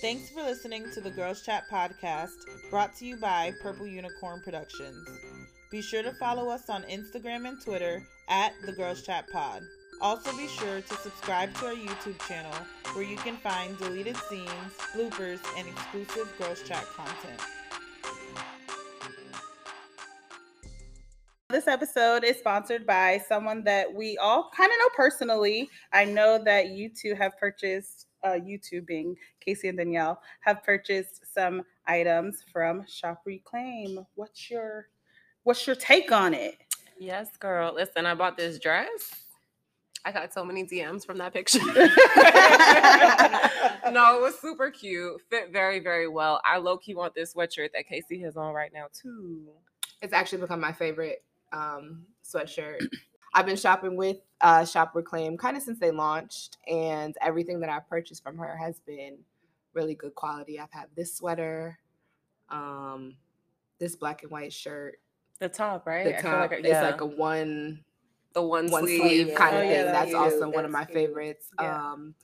Thanks for listening to the Girls Chat podcast, brought to you by Purple Unicorn Productions. Be sure to follow us on Instagram and Twitter at the Girls Chat Pod. Also, be sure to subscribe to our YouTube channel where you can find deleted scenes, bloopers, and exclusive Girls Chat content. This episode is sponsored by someone that we all kind of know personally. I know that you two have purchased, uh, you two being Casey and Danielle, have purchased some items from Shop Reclaim. What's your What's your take on it? Yes, girl. Listen, I bought this dress. I got so many DMs from that picture. no, it was super cute. Fit very, very well. I low key want this sweatshirt that Casey has on right now too. It's actually become my favorite um, sweatshirt. I've been shopping with uh, Shop Reclaim kind of since they launched, and everything that I've purchased from her has been really good quality. I've had this sweater, um, this black and white shirt. The top, right? The I feel top, like, it's yeah. like a one the one, one sleeve. sleeve kind of Oh, thing. yeah, that's that's also cute. one of my cute. favorites. Yeah. Um,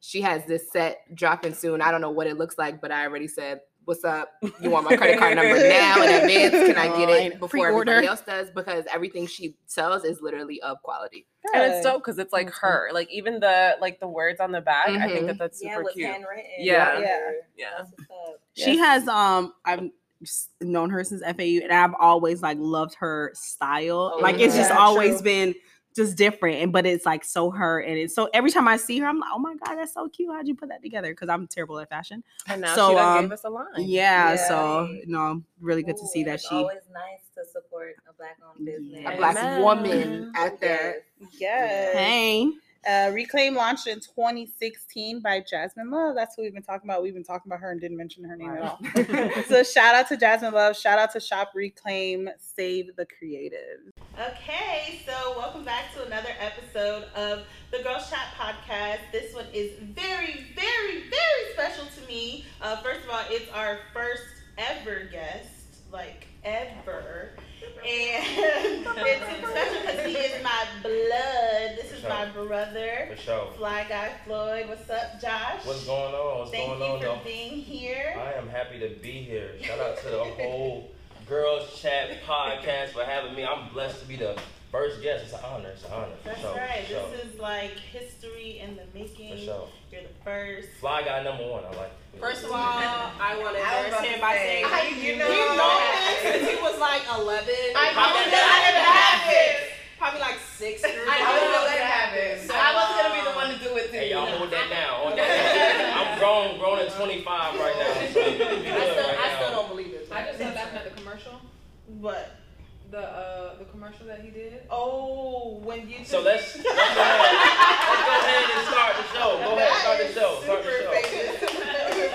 she has this set dropping soon. I don't know what it looks like, but I already said, "What's up? You want my credit card number now in advance? Can I get it before pre-order. everybody else does?" Because everything she sells is literally of quality. and it's dope because it's like That's cool. her. Like even the like the words on the back. I think that that's super cute. handwritten. Yeah. Yeah. Yeah. That's. She has um I've known her since FAU and I've always like loved her style. Oh, like it's just always true. been just different and but it's like so her and it's so every time I see her I'm like, "Oh my god, that's so cute. How'd you put that together?" cuz I'm terrible at fashion. And now So, she done um, gave us a line. Yeah, Yeah. so no, really good to see that she always nice to support a black owned business. Yeah. A black Amen. woman at that. Yes. Hey. Uh, Reclaim launched in 2016 by Jasmine Love. That's who we've been talking about. We've been talking about her and didn't mention her name at all. so shout out to Jasmine Love. Shout out to Shop Reclaim. Save the creative. Okay, so welcome back to another episode of the Girls Chat podcast. This one is very, very, very special to me. Uh, first of all, it's our first ever guest, like ever. And it's special because he is my blood. This is For my brother. For sure. Fly Guy Floyd. What's up, Josh? What's going on? What's Thank going you on? for though? being here. I am happy to be here. Shout out to the whole Girls Chat podcast for having me. I'm blessed to be the first guest. It's an honor. It's an honor. That's sure. right. For sure. This is like history in the making. For sure. You're the first. Fly guy number one. I like. it. First of all, I want to I embarrass him by saying, how you, you know, know that that? since he was like 11. I probably wouldn't let him have it. Probably like six I old. wouldn't have let him it. So, I wasn't gonna be the one to do it Hey, you. y'all hold that down. Hold that down. I'm grown, grown at 25 right now. So I still, right I still now. don't believe it. I just saw laughing at the commercial. What? The uh the commercial that he did. Oh, when you. So let's let's go ahead. Let's go ahead and start the show. Go ahead, start the show. Start the show.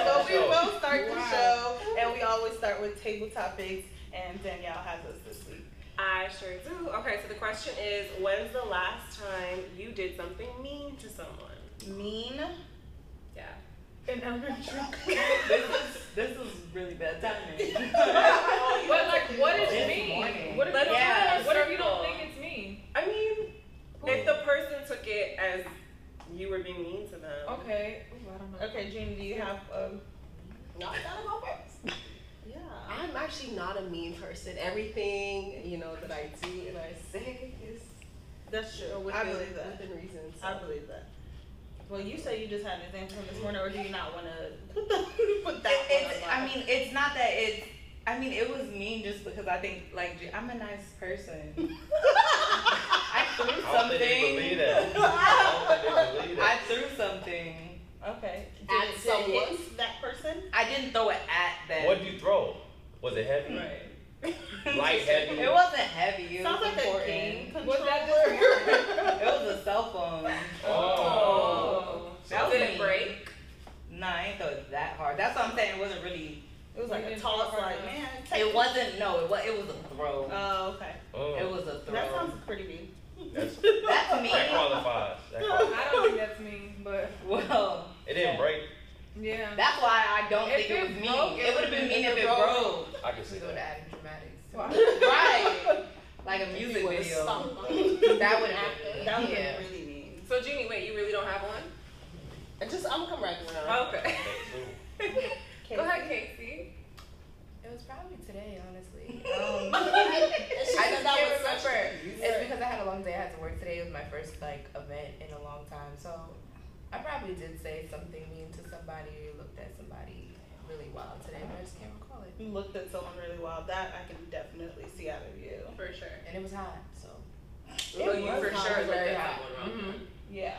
so we will start the show, and we always start with table topics. And Danielle has us this week. I sure do. Okay, so the question is, when's the last time you did something mean to someone? Mean. Yeah. In elementary. This is this is really bad timing. but like, what is This mean? morning. What if, Let's you don't- what if you don't think it's mean? I mean, if the person took it as you were being mean to them. Okay. Ooh, I don't know. Okay, Jeannie, do you have? Um, No, I gotta go first. yeah. I'm actually not a mean person. Everything, you know, that I do and I say is That's true. within, I believe that. within reason. I believe that. Well, you say you just had an example from this morning, or do you not want to put, the, put that It, one it's, on I mean, it's not that it's. I mean, it was mean just because I think like I'm a nice person. I threw I don't think they believe something. that. I don't think they believe I threw something. Okay. Did At it, did it someone? hit that person? I didn't throw it at them. What did you throw? Was it heavy? Right. Light, heavy? It wasn't heavy. It Sounds was like a important. game Was that controller. It was a cell phone. Oh. oh. That was Did it mean. break? Nah, I ain't throw it that hard. That's what I'm saying. It wasn't really. It was like You a didn't toss, it like man. It wasn't. No, it was. It was a throw. Oh, okay. Oh, It was a throw. That sounds pretty mean. that's, That's mean. that qualifies. That qualifies. I don't think that's me, but Well, It didn't break. yeah. that's why I don't If think it it was mean. broke, it would have been mean if it broke. I can see We go to that. Right. Like a music video. that would happen. That would yeah. really mean. So Jeannie, wait, you really don't have one? I just I'm gonna come right around. Oh, okay. Go ahead, Casey. It was probably today, honestly. Um, I just can't remember. It's because I had a long day. I had to work today. It was my first like event in a long time, so I probably did say something mean to somebody or looked at somebody really wild today, but I just can't recall it. You looked at someone really wild. That I can definitely see out of you. For sure. And it was hot, so. So you was for hot, sure it was looked very at hot. someone wrong. Mhm. Yeah.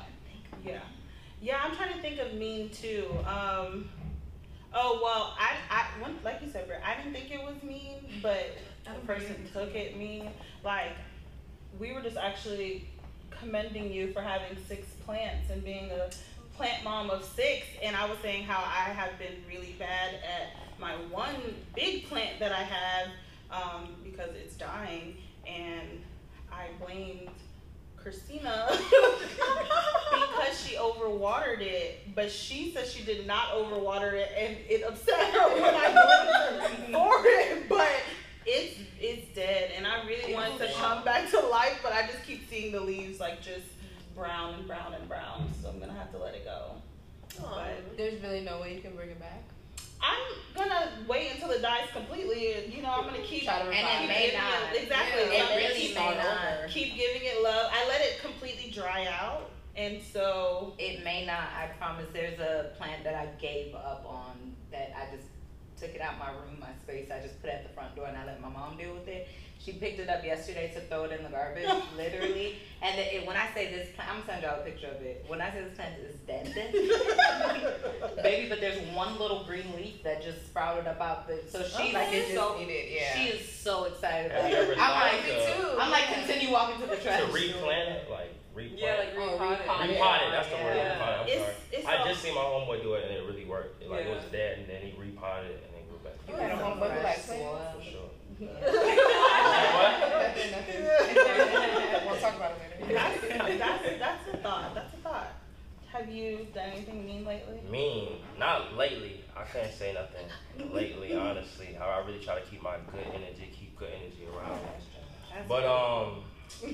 Yeah. Yeah, I'm trying to think of mean too. Um oh well I I one like you said, Britt, I didn't think it was mean, but the person took it mean. Like we were just actually commending you for having six plants and being a plant mom of six and I was saying how I have been really bad at my one big plant that I have um, because it's dying and I blamed Christina because she overwatered it, but she said she did not overwater it, and it upset her when I blamed her for it. But it's it's dead, and I really want it to come back to life, but I just keep seeing the leaves like just brown and brown and brown, so I'm gonna have to let it go. But There's really no way you can bring it back. I'm gonna wait until it dies completely, and you know I'm gonna keep Try to keep revive And it may giving not. exactly. Yeah, it I'm really keep- may not. keep giving it love. I let it completely dry out, and so It may not, I promise. There's a plant that I gave up on that I just took it out my room, my space. I just put it at the front door and I let my mom deal with it. She picked it up yesterday to throw it in the garbage, literally. And it, when I say this plant, I'm gonna send y'all a picture of it. When I say this plant is dead, baby, but there's one little green leaf that just sprouted up out the. So she's like it so needed, yeah. she is so excited about it. I'm thought like, to, I'm like, continue walking to the trash. to replant it? Like replant Yeah, like Oh, repotted. repotted. Repotted, that's the word. Yeah. Repotted, I'm it's sorry. it's I just seen my homeboy do it and it really worked. It, like it was dead and then he repotted it and then grew back. You had a homeboy who like plants? For sure. Nothing, nothing. We'll talk about it later. that's, that's that's a thought. That's a thought. Done anything mean lately? Mean, not lately. I can't say nothing lately, honestly. I, I really try to keep my good energy, keep good energy around. But um,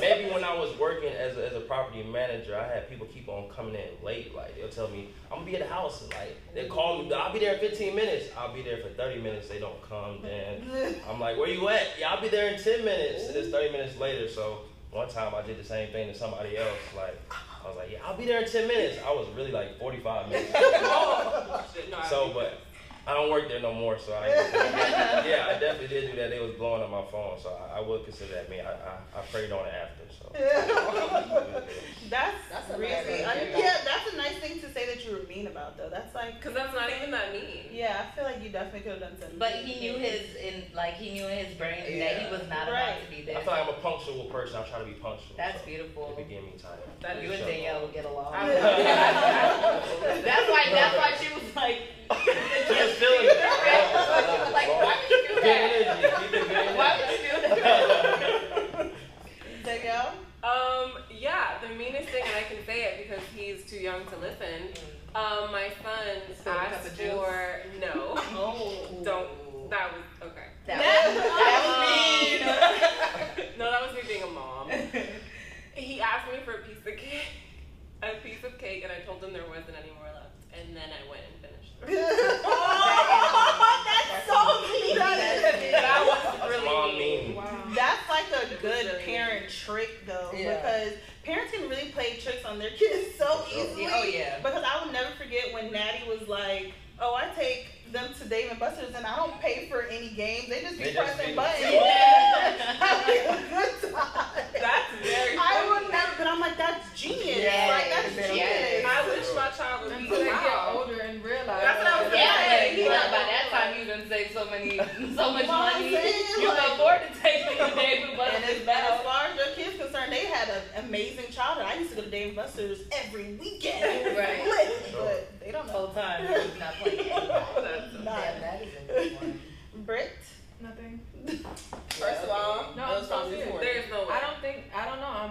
maybe when I was working as a, as a property manager, I had people keep on coming in late. Like they'll tell me I'm gonna be at the house, and like they call me, I'll be there in 15 minutes. I'll be there for 30 minutes. They don't come. Then I'm like, where you at? Yeah, I'll be there in 10 minutes. And it's 30 minutes later. So one time I did the same thing to somebody else. Like I was like, yeah, I'll be there in 10 minutes. I was really like 45 minutes. Oh, So, but I don't work there no more, so I yeah, I definitely did do that. They was blowing up my phone, so I, I would consider that me. I, I, I prayed on it after, so. That's, That's a really nice way to I- get yeah. That's a nice thing to say that you were mean about though. That's like Cause that's not even that mean. yeah. I feel like you definitely could have done something. But he knew his in like he knew in his brain that he was not Right. about to be there. I feel like I'm a punctual person. I try to be punctual. That's so beautiful. It became me time. That You and Danielle will get along. That's why. That's why she was like. Just feeling like, why would you do that? Keep it good Why energy. would you do that? Danielle. Um, yeah, the meanest thing, and I can say it because he's too young to listen. Um, my son Spill a cup asked for no. Oh. Don't. That was okay. That was, that was mean. No, that was me being a mom. He asked me for a piece of cake, a piece of cake, and I told him there wasn't any more left. And then I went and finished. it. oh, that's so mean. That was That's really mom mean. mean. Wow. That's like a It was good really parent trick though, Yeah. because parents can really play tricks on their kids so For sure. easily. Oh, yeah. Because I will never forget when Natty was like, "Oh, I take them to Dave and Buster's and I don't pay for any games. They just be They just pressing be- buttons. Yeah. Having a good time." That's very I funny. would never, but I'm like, that's genius. Yes, like that's yes. genius. I wish my child would be Until they get wow. older and realize. That's what I was Yeah, gonna say. you know, by that time you done saved so many, so much Well, I'm money. saying, You like- can afford to take me to Dave and And Buster's as, and as now. far as your kids concerned, they had an amazing childhood. I used to go to Dave and Buster's every weekend. Right. Lit, Sure. But they don't know. Whole time, he was not playing. That's Not. Damn, that is a good one. Brit. Nothing. First of all, No, those I'm so songs serious. before. There's no way. I don't think. I don't know. I'm.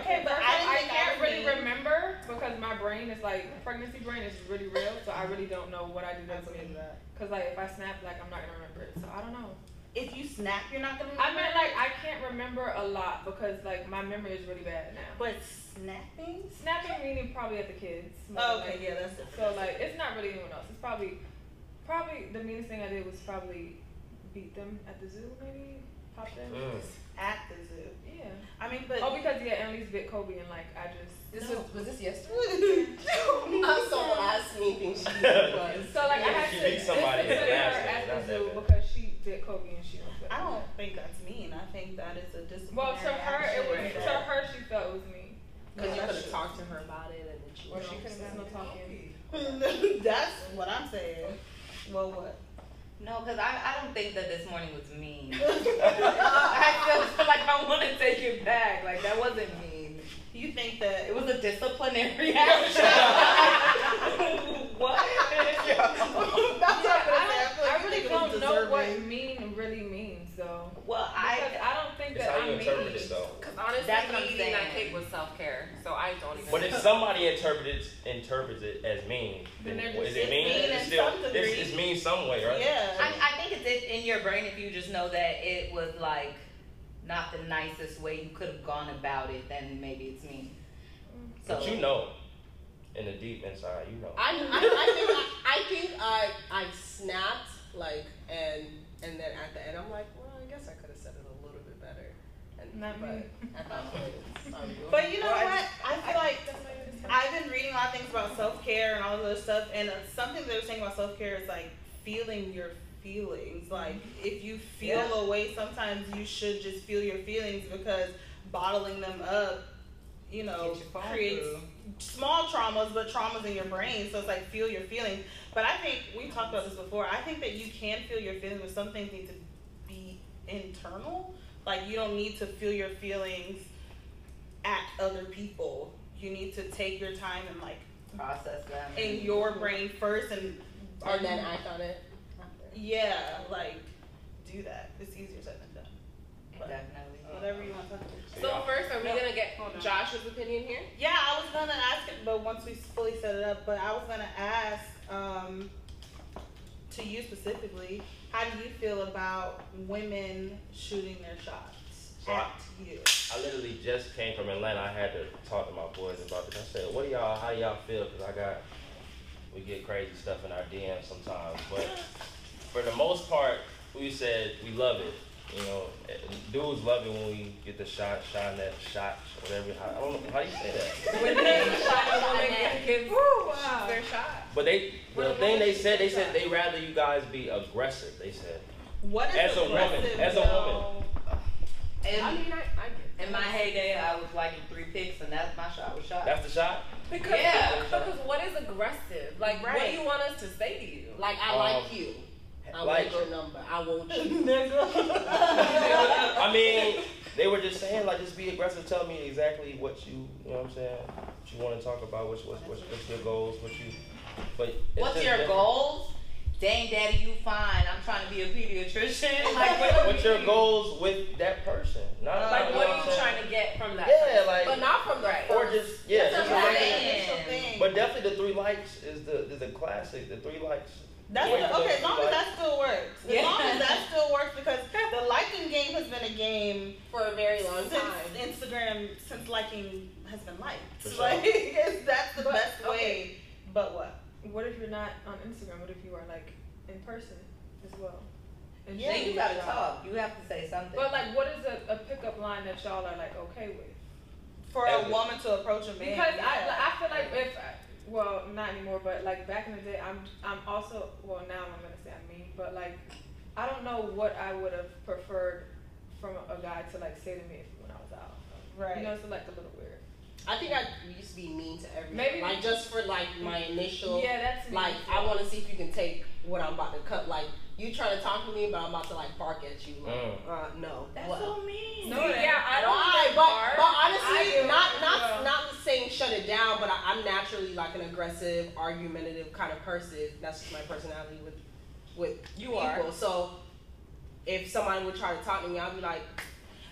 Okay, but I I can't was really mean. remember because my brain is like pregnancy brain is really real, so I really don't know what I do that's mean. Cause like if I snap, like I'm not gonna remember it, so I don't know. If you snap, you're not gonna. I remember mean, it? like I can't remember a lot because like my memory is really bad now. But snapping. Snapping meaning probably at the kids. Oh, okay, like- yeah, that's different. So like it's not really anyone else. It's probably probably the meanest thing I did was probably beat them at the zoo maybe. pop them Mm. At the zoo. Yeah. I mean, but Oh, because yeah, Emily's bit Kobe and like I just. This No. was was this yesterday? Someone so me things she was. So like I had She to beat somebody discipline in her basketball, at the that zoo because she bit Kobe and she was. good. I don't think that's mean. I think that is a disciplinary Well, to her it was. action. To her she felt it was me. Because you could have talked to her about it and then she. Or she could have done no talking. That's what I'm saying. Well, what? No, because I, I don't think that this morning was mean. I still feel like I want to take it back. Like, that wasn't mean. You think that It was a disciplinary action. what? Don't know what deserving. mean really means though. Well, Because I. I don't think It's that how I'm you interpret mean. it, though. Because honestly, That's what I'm eating that saying. cake was self care, so I don't even. But if somebody interprets interprets it as mean, Then then they're is it mean? it's mean It's still some it's, it's mean some way, right? Yeah. I, I think it's in- in your brain if you just know that it was like not the nicest way you could have gone about it, then maybe it's mean. So But you know, in the deep inside, you know. I, I, I think I, I think I I snapped like and and then at the end I'm like, well, I guess I could have said it a little bit better. And Not but me. at that point, it's on you. But you know Well, I what? just- I feel like I've been reading a lot of things about self care and all this other stuff, and uh, something they were saying about self care is like feeling your feelings. Like if you feel a way, sometimes you should just feel your feelings because bottling them up, you know, Get your phone creates through. Small traumas, but traumas in your brain. So it's like feel your feelings. But I think we talked about this before. I think that you can feel your feelings, but some things need to be internal. Like you don't need to feel your feelings at other people. You need to take your time and like process them. in your brain first and and then act on it. yeah, like do that. It's easier said than done. But Definitely. whatever you want to. So So first, are we gonna get Hold. Josh's opinion here? Yeah, I was gonna ask it, but once we fully set it up, but I was gonna ask um, to you specifically, how do you feel about women shooting their shots So I- at you? I literally just came from Atlanta. I had to talk to my boys about this. I said, "What do y'all? How do y'all feel?" Because I got we get crazy stuff in our DMs sometimes, but for the most part, we said we love it. You know, dudes love it when we get the shot, shine that shot, whatever. I I don't know how you say that. When they shot the woman give- give wow. their shot. But they, the thing they said, they said they rather you guys be aggressive. They said What is As a woman, aggressive, as a woman. In, I mean, I, I get in my heyday, I was liking three picks, and that's my shot was shot. that's the shot. Because, Yeah. because what is aggressive? Like, what do you want us to say to you? Like I Um, like you. I like- want your number. I want you. nigga. I mean, they were just saying like just be aggressive. Tell me exactly what you, you know what I'm saying, what you want to talk about. What's what's what's, what's your goals? What you, but What's your different. goals? Dang, daddy, you fine. I'm trying to be a pediatrician. like, what, What's your goals with that person? Not Uh, Like, what are you saying? trying to get from that? Yeah, like But not from the or just yeah, just what I'm like- saying. Initial thing. But definitely the three likes is the is the classic. The three likes. That's Wait the, okay. As long as that still works. As Yeah. long as that still works, because the liking game has been a game for a very long since time. Instagram, since liking has been liked. For sure. Like it's, that's the But, best okay. way. But what? What if you're not on Instagram? What if you are like in person as well? And Yeah, then you gotta talk. You have to say something. But like, what is a, a pickup line that y'all are like okay with? For a woman to approach a man. Because I, yeah. I feel like if well not anymore, but like back in the day, I'm I'm also well now I'm gonna say I'm me, but like I don't know what I would have preferred from a, a guy to like say to me when I was out. right. You know, it's like a little weird. I think I used to be mean to everyone. Maybe- like just for like my initial. Yeah, that's me. Like I want to see if you can take what I'm about to cut. Like you trying to talk to me, but I'm about to like bark at you. Like, Mm. uh, no. that's What- so mean. No, yeah, I don't Why? But, bark. but I honestly, do. not not Yeah. not saying shut it down, but I, I'm naturally like an aggressive, argumentative kind of person. That's just my personality with with You people. are. So if somebody would try to talk to me, I'd be like,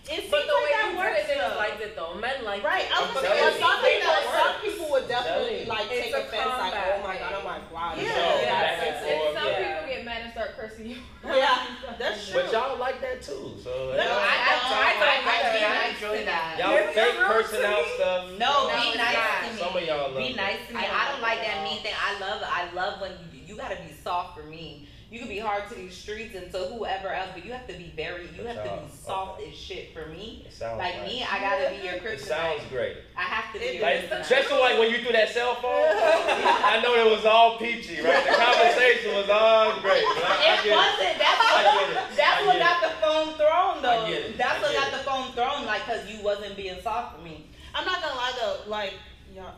It seems But the like way that you works, did it, niggas though. liked it though. Men like Right, I was I'm gonna telling say, some some people people, some people would definitely like It's take a offense, like, oh, oh my god. I'm like, wow, Yeah. this So, is- back and And some yeah. people get mad and start cursing you. Yeah, that's true. But y'all like that too. So No, y'all, I, I, I, I, I, I enjoy that. y'all fake person out stuff. No, No, be nice to me. Some of y'all love Be nice to me. I I, don't like like that mean thing. I love I love when you you gotta be soft for me. You can be hard to these streets and to whoever else, but you have to be very you have to be soft as shit for me. It sounds Like nice. me, I gotta be your It sounds great. I have to be your Like, kryptonite. especially like when you threw that cell phone. I know it was all peachy, right? The conversation was all great. but I, I It get wasn't. That's I what, get it. that's I what get got the phone thrown though. I get it. That's I what get got it. the phone thrown, like, cause you wasn't being soft for me. I'm not gonna lie though, like y'all,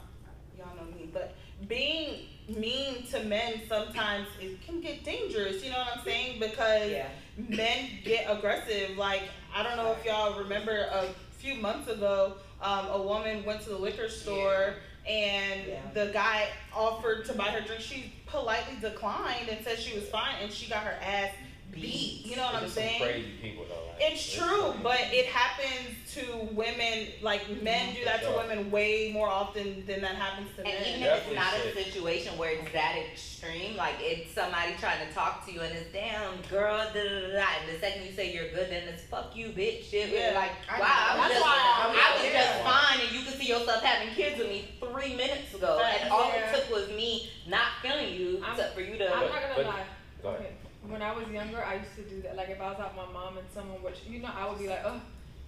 y'all know me, but being mean to men sometimes it can get dangerous. You know what I'm saying? Because Yeah. men get aggressive. Like I don't know if y'all remember a few months ago, um, a woman went to the liquor store and Yeah. the guy offered to buy her drink. She politely declined and said she was fine, and she got her ass beat. You know what I'm There's some saying? crazy people though. Like, It's true, crazy. but it happens to women. Like mm-hmm. men do that to women way more often than that happens to men. And even if it's Definitely not a situation where it's that extreme, like it's somebody trying to talk to you and it's damn girl, da da da da. And the second you say you're good, then it's fuck you, bitch. Shit, Yeah. like I wow, I know. was That's just, why I I was was just fine, and you could see yourself having kids with me three minutes ago, Facts. and all Yeah. it took was me not feeling you I'm- to, for you to. I'm not gonna But- lie. Go ahead. Okay. When I was younger, I used to do that. Like if I was out with my mom and someone, which you know, I would be like, oh.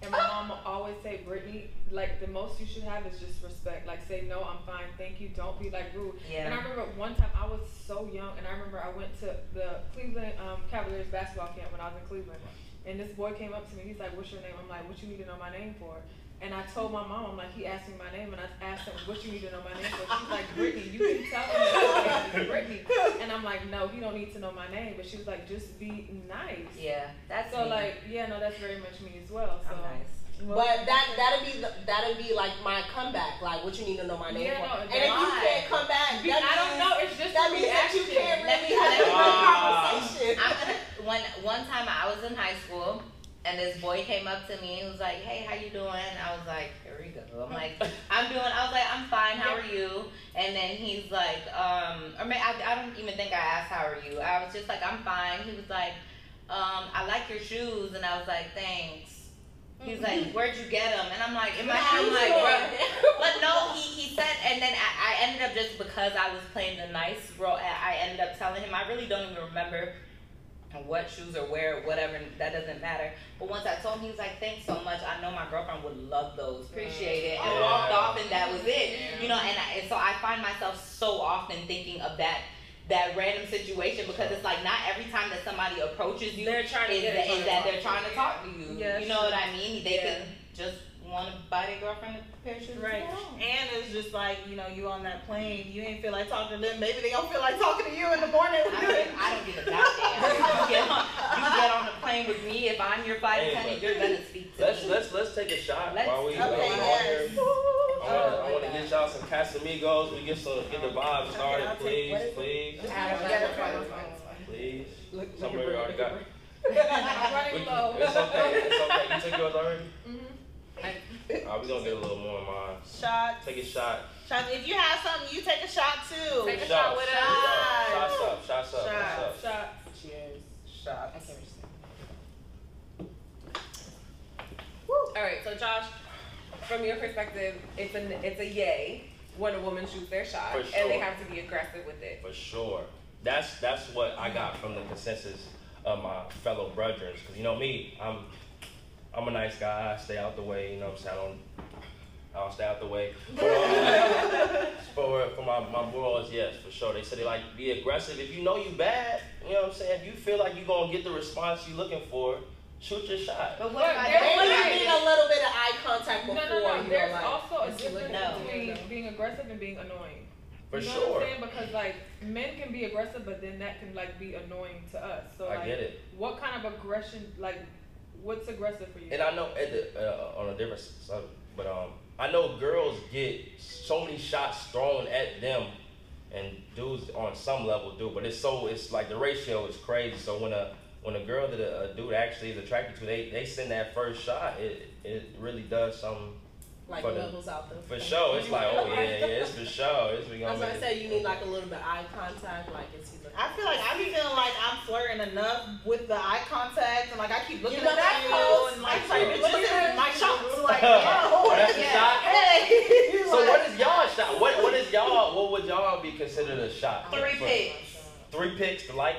And my mom would always say, Brittany, like the most you should have is just respect. Like say no, I'm fine, thank you. Don't be like rude. yeah. And I remember one time I was so young, and I remember I went to the Cleveland um, Cavaliers basketball camp when I was in Cleveland, and this boy came up to me. He's like, "What's your name?" I'm like, "What you need to know my name for?" And I told my mom, I'm like, he asked me my name, and I asked him, "What you need to know my name for?" She's like, "Brittany, you can tell him that my name is Brittany." And I'm like, "No, he don't need to know my name." But she was like, "Just be nice." yeah, that's So me. like, yeah, no, that's very much me as well. So. I'm nice. But that that'll be the, that'll be like my comeback. Like what you need to know my name Yeah, for. no, and if you why? can't come back, Be- that I don't know. It's just That a means that you can't Let really me- have a good conversation. I'm gonna one one time I was in high school and this boy came up to me and was like, Hey, how you doing? I was like, Here we go. I'm like, I'm doing I was like, I'm fine, how are you? And then he's like, um or may, I, I don't even think I asked how are you. I was just like, I'm fine. He was like, um, I like your shoes and I was like, Thanks. He's like, Where'd you get them? And I'm like, in my head, I'm like, "Bro, but no, he, he said, and then I, I ended up just because I was playing the nice role, I ended up telling him I really don't even remember what shoes or where, whatever, that doesn't matter. But once I told him, he was like, thanks so much. I know my girlfriend would love those, appreciate it, and Yeah. walked off, and that was it. You know, and, I, and so I find myself so often thinking of that. That random situation because it's like not every time that somebody approaches you They're trying to is, get that, trying that talk they're to trying you. to talk to you. Yeah, you know what I mean? They Yeah. can just want to buy their girlfriend a pair of shoes. Right. as well. And it's just like, you know, you on that plane, you ain't feel like talking to them. Maybe they don't feel like talking to you in the morning. I don't, give, I don't give a goddamn. You get, on, you get on the plane with me. If I'm your flight Hey, attendant, but- you're gonna speak to Let's me. let's let's take a shot Let's- while we Okay, while we on yes. here. I want Oh, I want to get y'all some Casamigos. We get some get the vibe started, I'll take- please, what is it? please, please. Somebody already got. I'm running low. it's okay. It's okay. You took yours already. Mm-hmm. Mhm. Alright, we gonna get a little more of mine. Shots. Take a shot. Shots. If you have something, you take a shot too. Take a Shots, shot with shots, us. Shots up. Shots up. Shots. Shots up. Shot. Cheers. Shots. All right, so Josh, from your perspective, it's a it's a yay when a woman shoots their shot, For and they have to be aggressive with it. For sure. That's that's what I got from the consensus of my fellow brethren. Cause you know me, I'm I'm a nice guy. I stay out the way. You know what I'm saying? I don't. I'll stay out the way. But, um, for for my my boys, yes, for sure. They said they like be aggressive. If you know you bad, you know what I'm saying. If you feel like you're gonna get the response you're looking for, shoot your shot. But But what if I there's don't Maybe like you need a little bit of eye contact No, before no, no. you There's know, like. also a it's looking difference No. between being aggressive and being annoying. For you know sure. what I'm saying? Because like men can be aggressive, but then that can like be annoying to us. So I get it. what kind of aggression? Like, what's aggressive for you? And I know at the, uh, on a different subject, but um, I know girls get so many shots thrown at them, and dudes on some level do. But it's so it's like the ratio is crazy. So when a when a girl that a, a dude actually is attracted to, they they send that first shot. It it really does something like for the- levels out the for sure. It's like oh yeah yeah it's for sure. It's we gonna I make said it- you need like a little bit of eye contact, like looking? I feel like I be feeling like I'm flirting enough with the eye contact and like I keep looking You know at you pose? and like I trying keep to looking at my shots like Oh, oh that's the yeah. shot? Hey. So what is y'all shot? What what is y'all? What would y'all be considered a shot? Three picks. Three picks to like.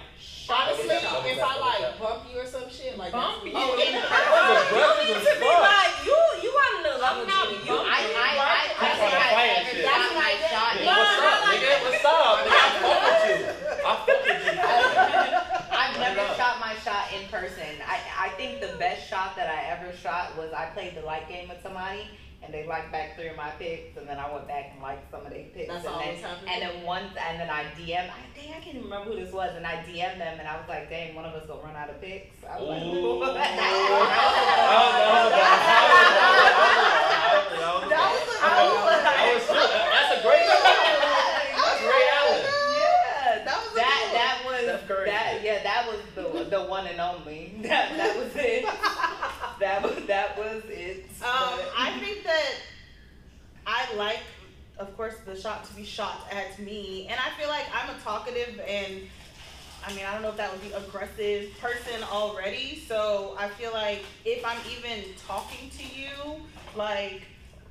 Honestly, Double tap, double if I like bump you or some shit, like Bump that's- you? Oh, yeah. That's aggressive as To be like, you, you want to know I'm not you. I, I, I, I, I'm think trying to I've find ever shit. shot my shot. Nigga, what's up, nigga? What's up? Nigga, I fuck with you. I fuck with you. I've never shot my shot in person. I, I think the best shot that I ever shot was I played the like game with somebody and they liked back three of my picks and then I went back and liked some of their picks. That's and always then, and then once and then I DM I dang I can't even remember who this was and I DM them and I was like, dang, one of us gonna run out of picks. I was like, Ooh. "Ooh." That was That's a great shot. That's Ray Allen. Yeah, That was a that good that was Steph Curry that shit. Yeah that was the the one and only that that was it that was that was it. Um, But- I think that I like, of course, the shot to be shot at me, and I feel like I'm a talkative and. I mean, I don't know if that would be aggressive person already. So I feel like if I'm even talking to you, like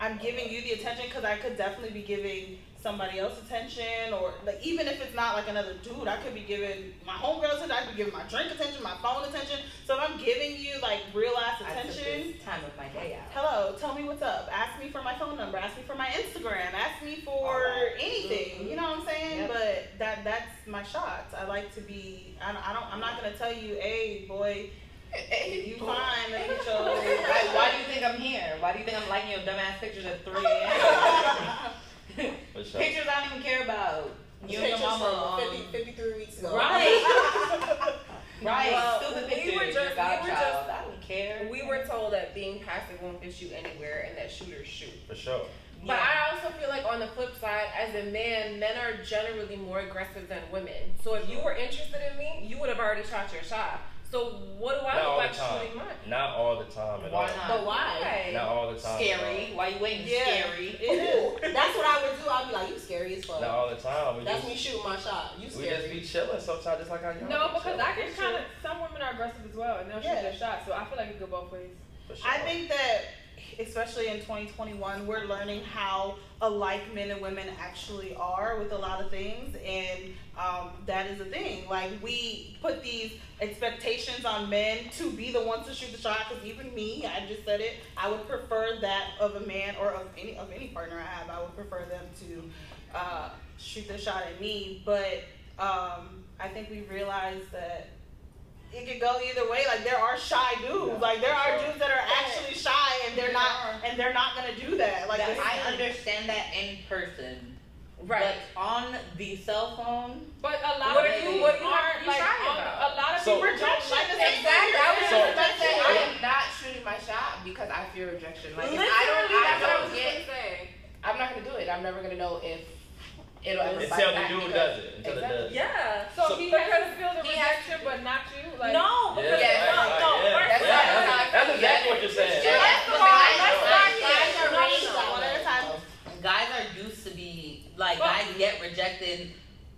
I'm giving you the attention because I could definitely be giving somebody else attention, or like even if it's not like another dude, I could be giving my homegirl attention. I could be giving my drink attention, my phone attention. So if I'm giving you like real ass attention, time of my day out. hello, tell me what's up. Ask me for my phone number. Ask me for my Instagram. Ask me for oh, All that. anything. You know what I'm saying? Yep. But that that's my shots. I like to be. I don't. I don't I'm not gonna tell you, hey boy, if you fine, let me get. Like, why do you think I'm here? Why do you think I'm liking your dumbass pictures at 3 a.m.? For sure. pictures I don't even care about. You and your Pictures mama from um, 50, 53 weeks ago. Right. Right. Well, Stupid we pictures. were your just- we were godchild. just- I don't care. We were told that being passive won't get you anywhere and that shooters shoot. For sure. But I also feel like on the flip side, as a man, men are generally more aggressive than women. So if you were interested in me, you would have already shot your shot. So what do I Not look all like the shooting mine? Not all the time at Why all. not? But why? Not all the time. Scary. Why you waiting? Yeah. Scary. It is. That's what I would do. I'd be like, you scary as all. fuck. Not all the time. We That's just, me shooting my shot. You scary. we just be scary. chilling sometimes, just like how y'all No, because. I can kind of. Some women are aggressive as well, and they'll Yeah. shoot their shot. So I feel like it could go both ways. For sure. I think that, especially in 2021, we're learning how alike men and women actually are with a lot of things, and um, that is a thing. Like we put these expectations on men to be the ones to shoot the shot. Because even me, I just said it. I would prefer that of a man or of any of any partner I have. I would prefer them to uh, shoot the shot at me. But um, I think we realized that it could go either way. Like there are shy dudes. Yeah, like there are sure. dudes that are actually shy and they're not and they're not gonna do that. Like That- this- I understand that in person. Right. But on the cell phone, But a lot What of are you- people what are you aren't shy like. about? A lot of So- people don't Rejection like is that. Exactly. I was So- just about to say, I I am not shooting my shot because I fear rejection. Like if I don't, I I don't get. I'm not gonna do it. I'm never gonna know if it'll ever Until bite the back dude because- does it. Until Exactly. it does. Yeah. So, So- he has to because feel the he has but not you. Like no, because Yeah, Yeah, right, no, right, no, yeah. first That's of all, right. That's, that's exactly what you're saying. Yeah. First of But all, guys- let's guys- start guys here. are No, raised no, that no. one at a time. guys are used to be like But- guys get rejected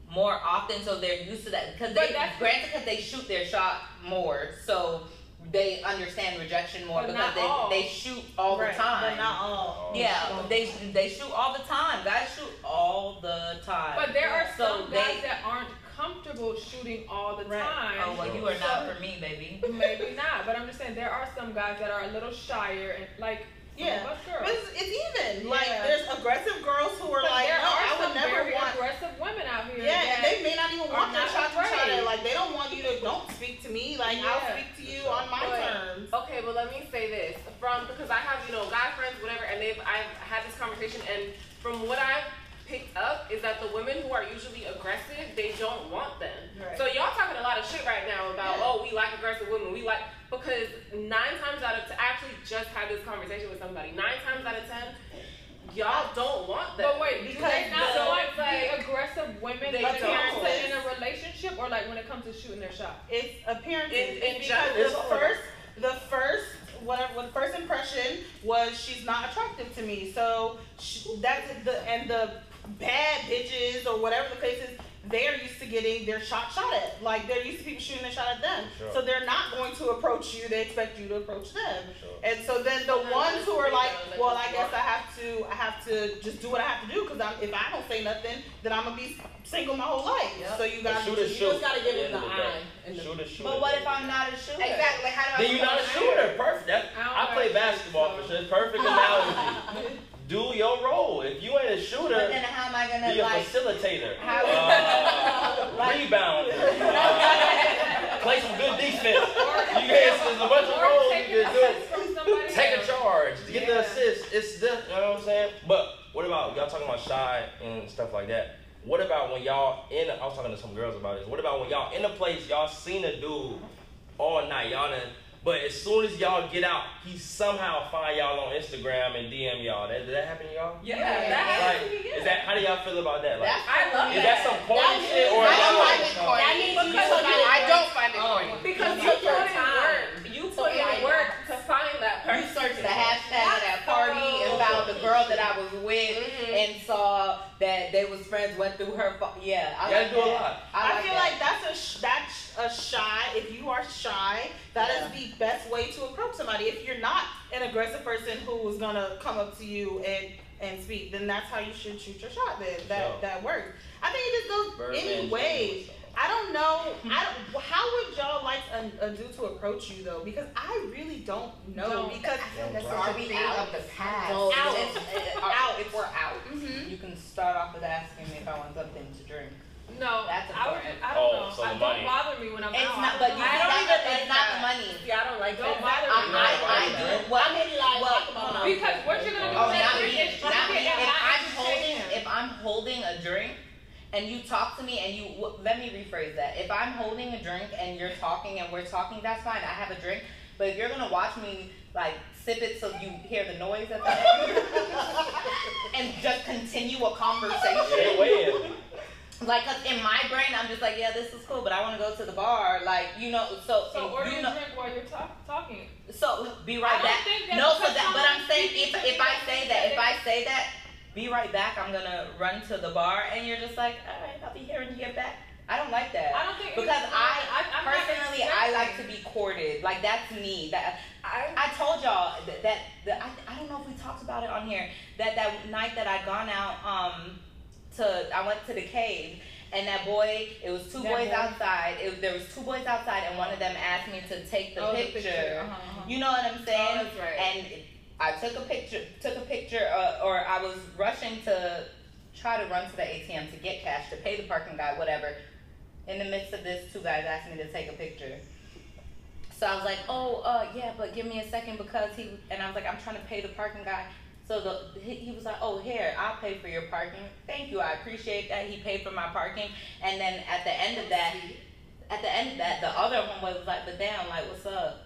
more often, so they're used to that because But they that's- granted because they shoot their shot more, so they understand rejection more But because not all. they they shoot all Right, the time. but not all. Oh, yeah, they they shoot all the time. Guys shoot all the time. But there are So some they- guys that aren't comfortable shooting all the Right. time. oh well, you are not for me, baby. Maybe not, but I'm just saying there are some guys that are a little shyer and like some Yeah. of us But it's, it's even. Like there's aggressive girls who are But like, there no, are I would never very want. aggressive women out here. Yeah, and they may not even want their not shot to shot afraid. Like they don't want you to don't speak to me. Like I'll speak to you on my But- terms. Okay, but let me say this from because I have you know guy friends, whatever, and they've I've had this conversation, and from what I've picked up is that the women who are usually aggressive, they don't want them. Right. So y'all talking a lot of shit right now about Yeah. oh we like aggressive women, we like because nine times out of ten, I actually just had this conversation with somebody. Nine times out of ten, y'all don't want them. But wait, Because they not the- want like- the aggressive women They don't. in a relationship or like when it comes to shooting their shot? It's appearances. In it's because it's the first, the first, whatever, the first impression was she's not attractive to me. So she, that's the and the bad bitches or whatever the case is. They're used to getting their shot shot at. Like they're used to people shooting their shot at them. Sure. So they're not going to approach you. They expect you to approach them. Sure. And so then the And ones who are like, well, I guess I have to, I have to just do what I have to do because if I don't say nothing, then I'm gonna be single my whole life. Yep. So you A guys, shooter You shoot. just gotta give At it the the the eye. day. And the, Shooter, shooter. But what if I'm not a shooter? Exactly. How do I Then you're not a shooter. Perfect. That, I I play basketball so- for sure. It's perfect analogy. Do your role. If you ain't a But shooter, then how am I gonna be a like? facilitator. How- Uh, rebound. Uh, play some good defense. You guys, there's a bunch of roles you an can do. Take a charge. Get the assist. It's the, you know what I'm saying? But what about y'all talking about shy and stuff like that? What about when y'all in? I was talking to some girls about this. What about when y'all in a place y'all seen a dude all night, y'all done, but as soon as y'all get out, he somehow find y'all on Instagram and DM y'all. That, did that happen to y'all? Yeah, Yeah. that Like, happens to me. Yeah. is that how do y'all feel about that? Like, That's I love is that. that some corny That shit means- or I don't that find it corny. That means you Because put in I don't find it Oh. corny. Because You you took put in time. work. You So put in like work that. to find that You person. searched the hashtag of that party and found the girl that I was with Mhm. and saw that they was friends, went through her. Fo- yeah, I You like gotta do a lot. I, I, like feel that. like that's a sh- that's a shy. If you are shy, that is Yeah. the best way to approach somebody. If you're not an aggressive person who is gonna come up to you and and speak, then that's how you should shoot your shot. Then that Sure. that works. I think it just goes Birdman any way. I don't know. I don't, how would y'all like a, a dude to approach you though? Because I really don't know. Don't. Because That's Are we out? of the past. Don't. Out. Don't. If, Out. if we're out, Mhm. you can start off with asking me if I want something to drink. No, That's I would. important. I don't Oh, know. so I, the don't bother me when I'm It's out. not, but you I don't that's even the- like it's not that. the money. Yeah, I don't like it. Don't that. bother me. I, I Right. do. Well, I mean, like, well, talk about hold on. Because what you're gonna do Oh, is not drink me. Not me. If I'm holding, if I'm holding a drink, and you talk to me, and you w- let me rephrase that. If I'm holding a drink and you're talking and we're talking, that's fine. I have a drink. But if you're gonna watch me like sip it so you hear the noise at the end, and just continue a Yeah, conversation, way in. Like 'cause in my brain, I'm just like, yeah, this is cool, but I want to go to the bar, like you know. So, So order you know, drink while you're talk, talking. so be right back. think No, because that, but I'm saying if if I say that, if I say that, be right back. I'm gonna run to the bar, and you're just like, all right, I'll be here when you get back. I don't like that. I don't think because I, I'm personally I like to be courted. Like that's me. That I, I told y'all that, that, I, I don't know if we talked about it on here. That that night that I'd gone out um to I went to the cave and that boy it was two That boys boy. outside. It, there was two boys outside and one of them asked me to take the Oh, picture. Uh-huh, uh-huh. You know what I'm saying? Oh, that's right. And I took a picture, took a picture, uh, or I was rushing to try to run to the ATM to get cash to pay the parking guy, whatever. In the midst of this, two guys asked me to take a picture. So I was like, oh, uh, yeah, but give me a second because he, and I was like, I'm trying to pay the parking guy. So the he, he was like, oh, here, I'll pay for your parking. Thank you, I appreciate that. He paid for my parking, and then at the end of that, at the end of that, the other homeboy was like, but damn, like, what's up?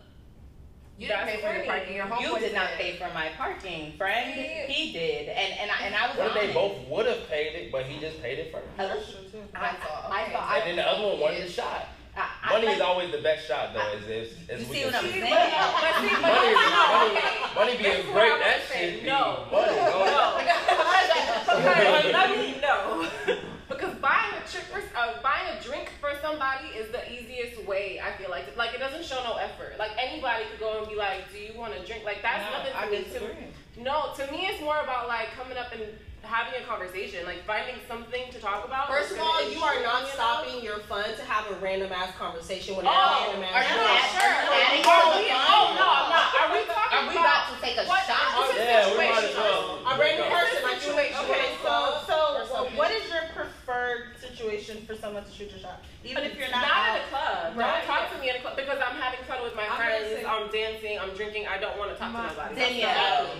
You didn't That's pay for your parking. Your You did not pay for my parking, friend. See? He did, and and I, and I was What if they both would have paid it, but he just paid it first? I, That's true. I, That's all. I Okay. thought And then the other one wanted the shot. I, I, Money I, is always the best shot, though. As, as, as You we see can what I'm see. saying? but see, but Money, is, money, money being great, what I that shit be No. money. No. No. Okay, let me. Because buying a trip for, uh, buying a drink for somebody is the easiest way. I feel like, like it doesn't show no effort. Like anybody could go and be like, "Do you want a drink?" Like that's No, nothing to I me. To, no, to me it's more about like coming up and having a conversation, like finding something to talk about. First of all, you are not stopping your fun to have a random ass conversation with Oh, that random are ass. you girl. sure? Adding to Oh, the fun? oh no, I'm not. Are we talking Are we about? about to take a What- shot? this is Yeah, we might as situational. well. A random person like you ain't Okay, so or so something. what is your preferred situation for someone to shoot your shot? Even if you're not, not out. in a club. Right. Don't talk to me in a club because I'm having fun with my friends. I'm dancing. I'm drinking. I don't want to talk to My- nobody. Danielle.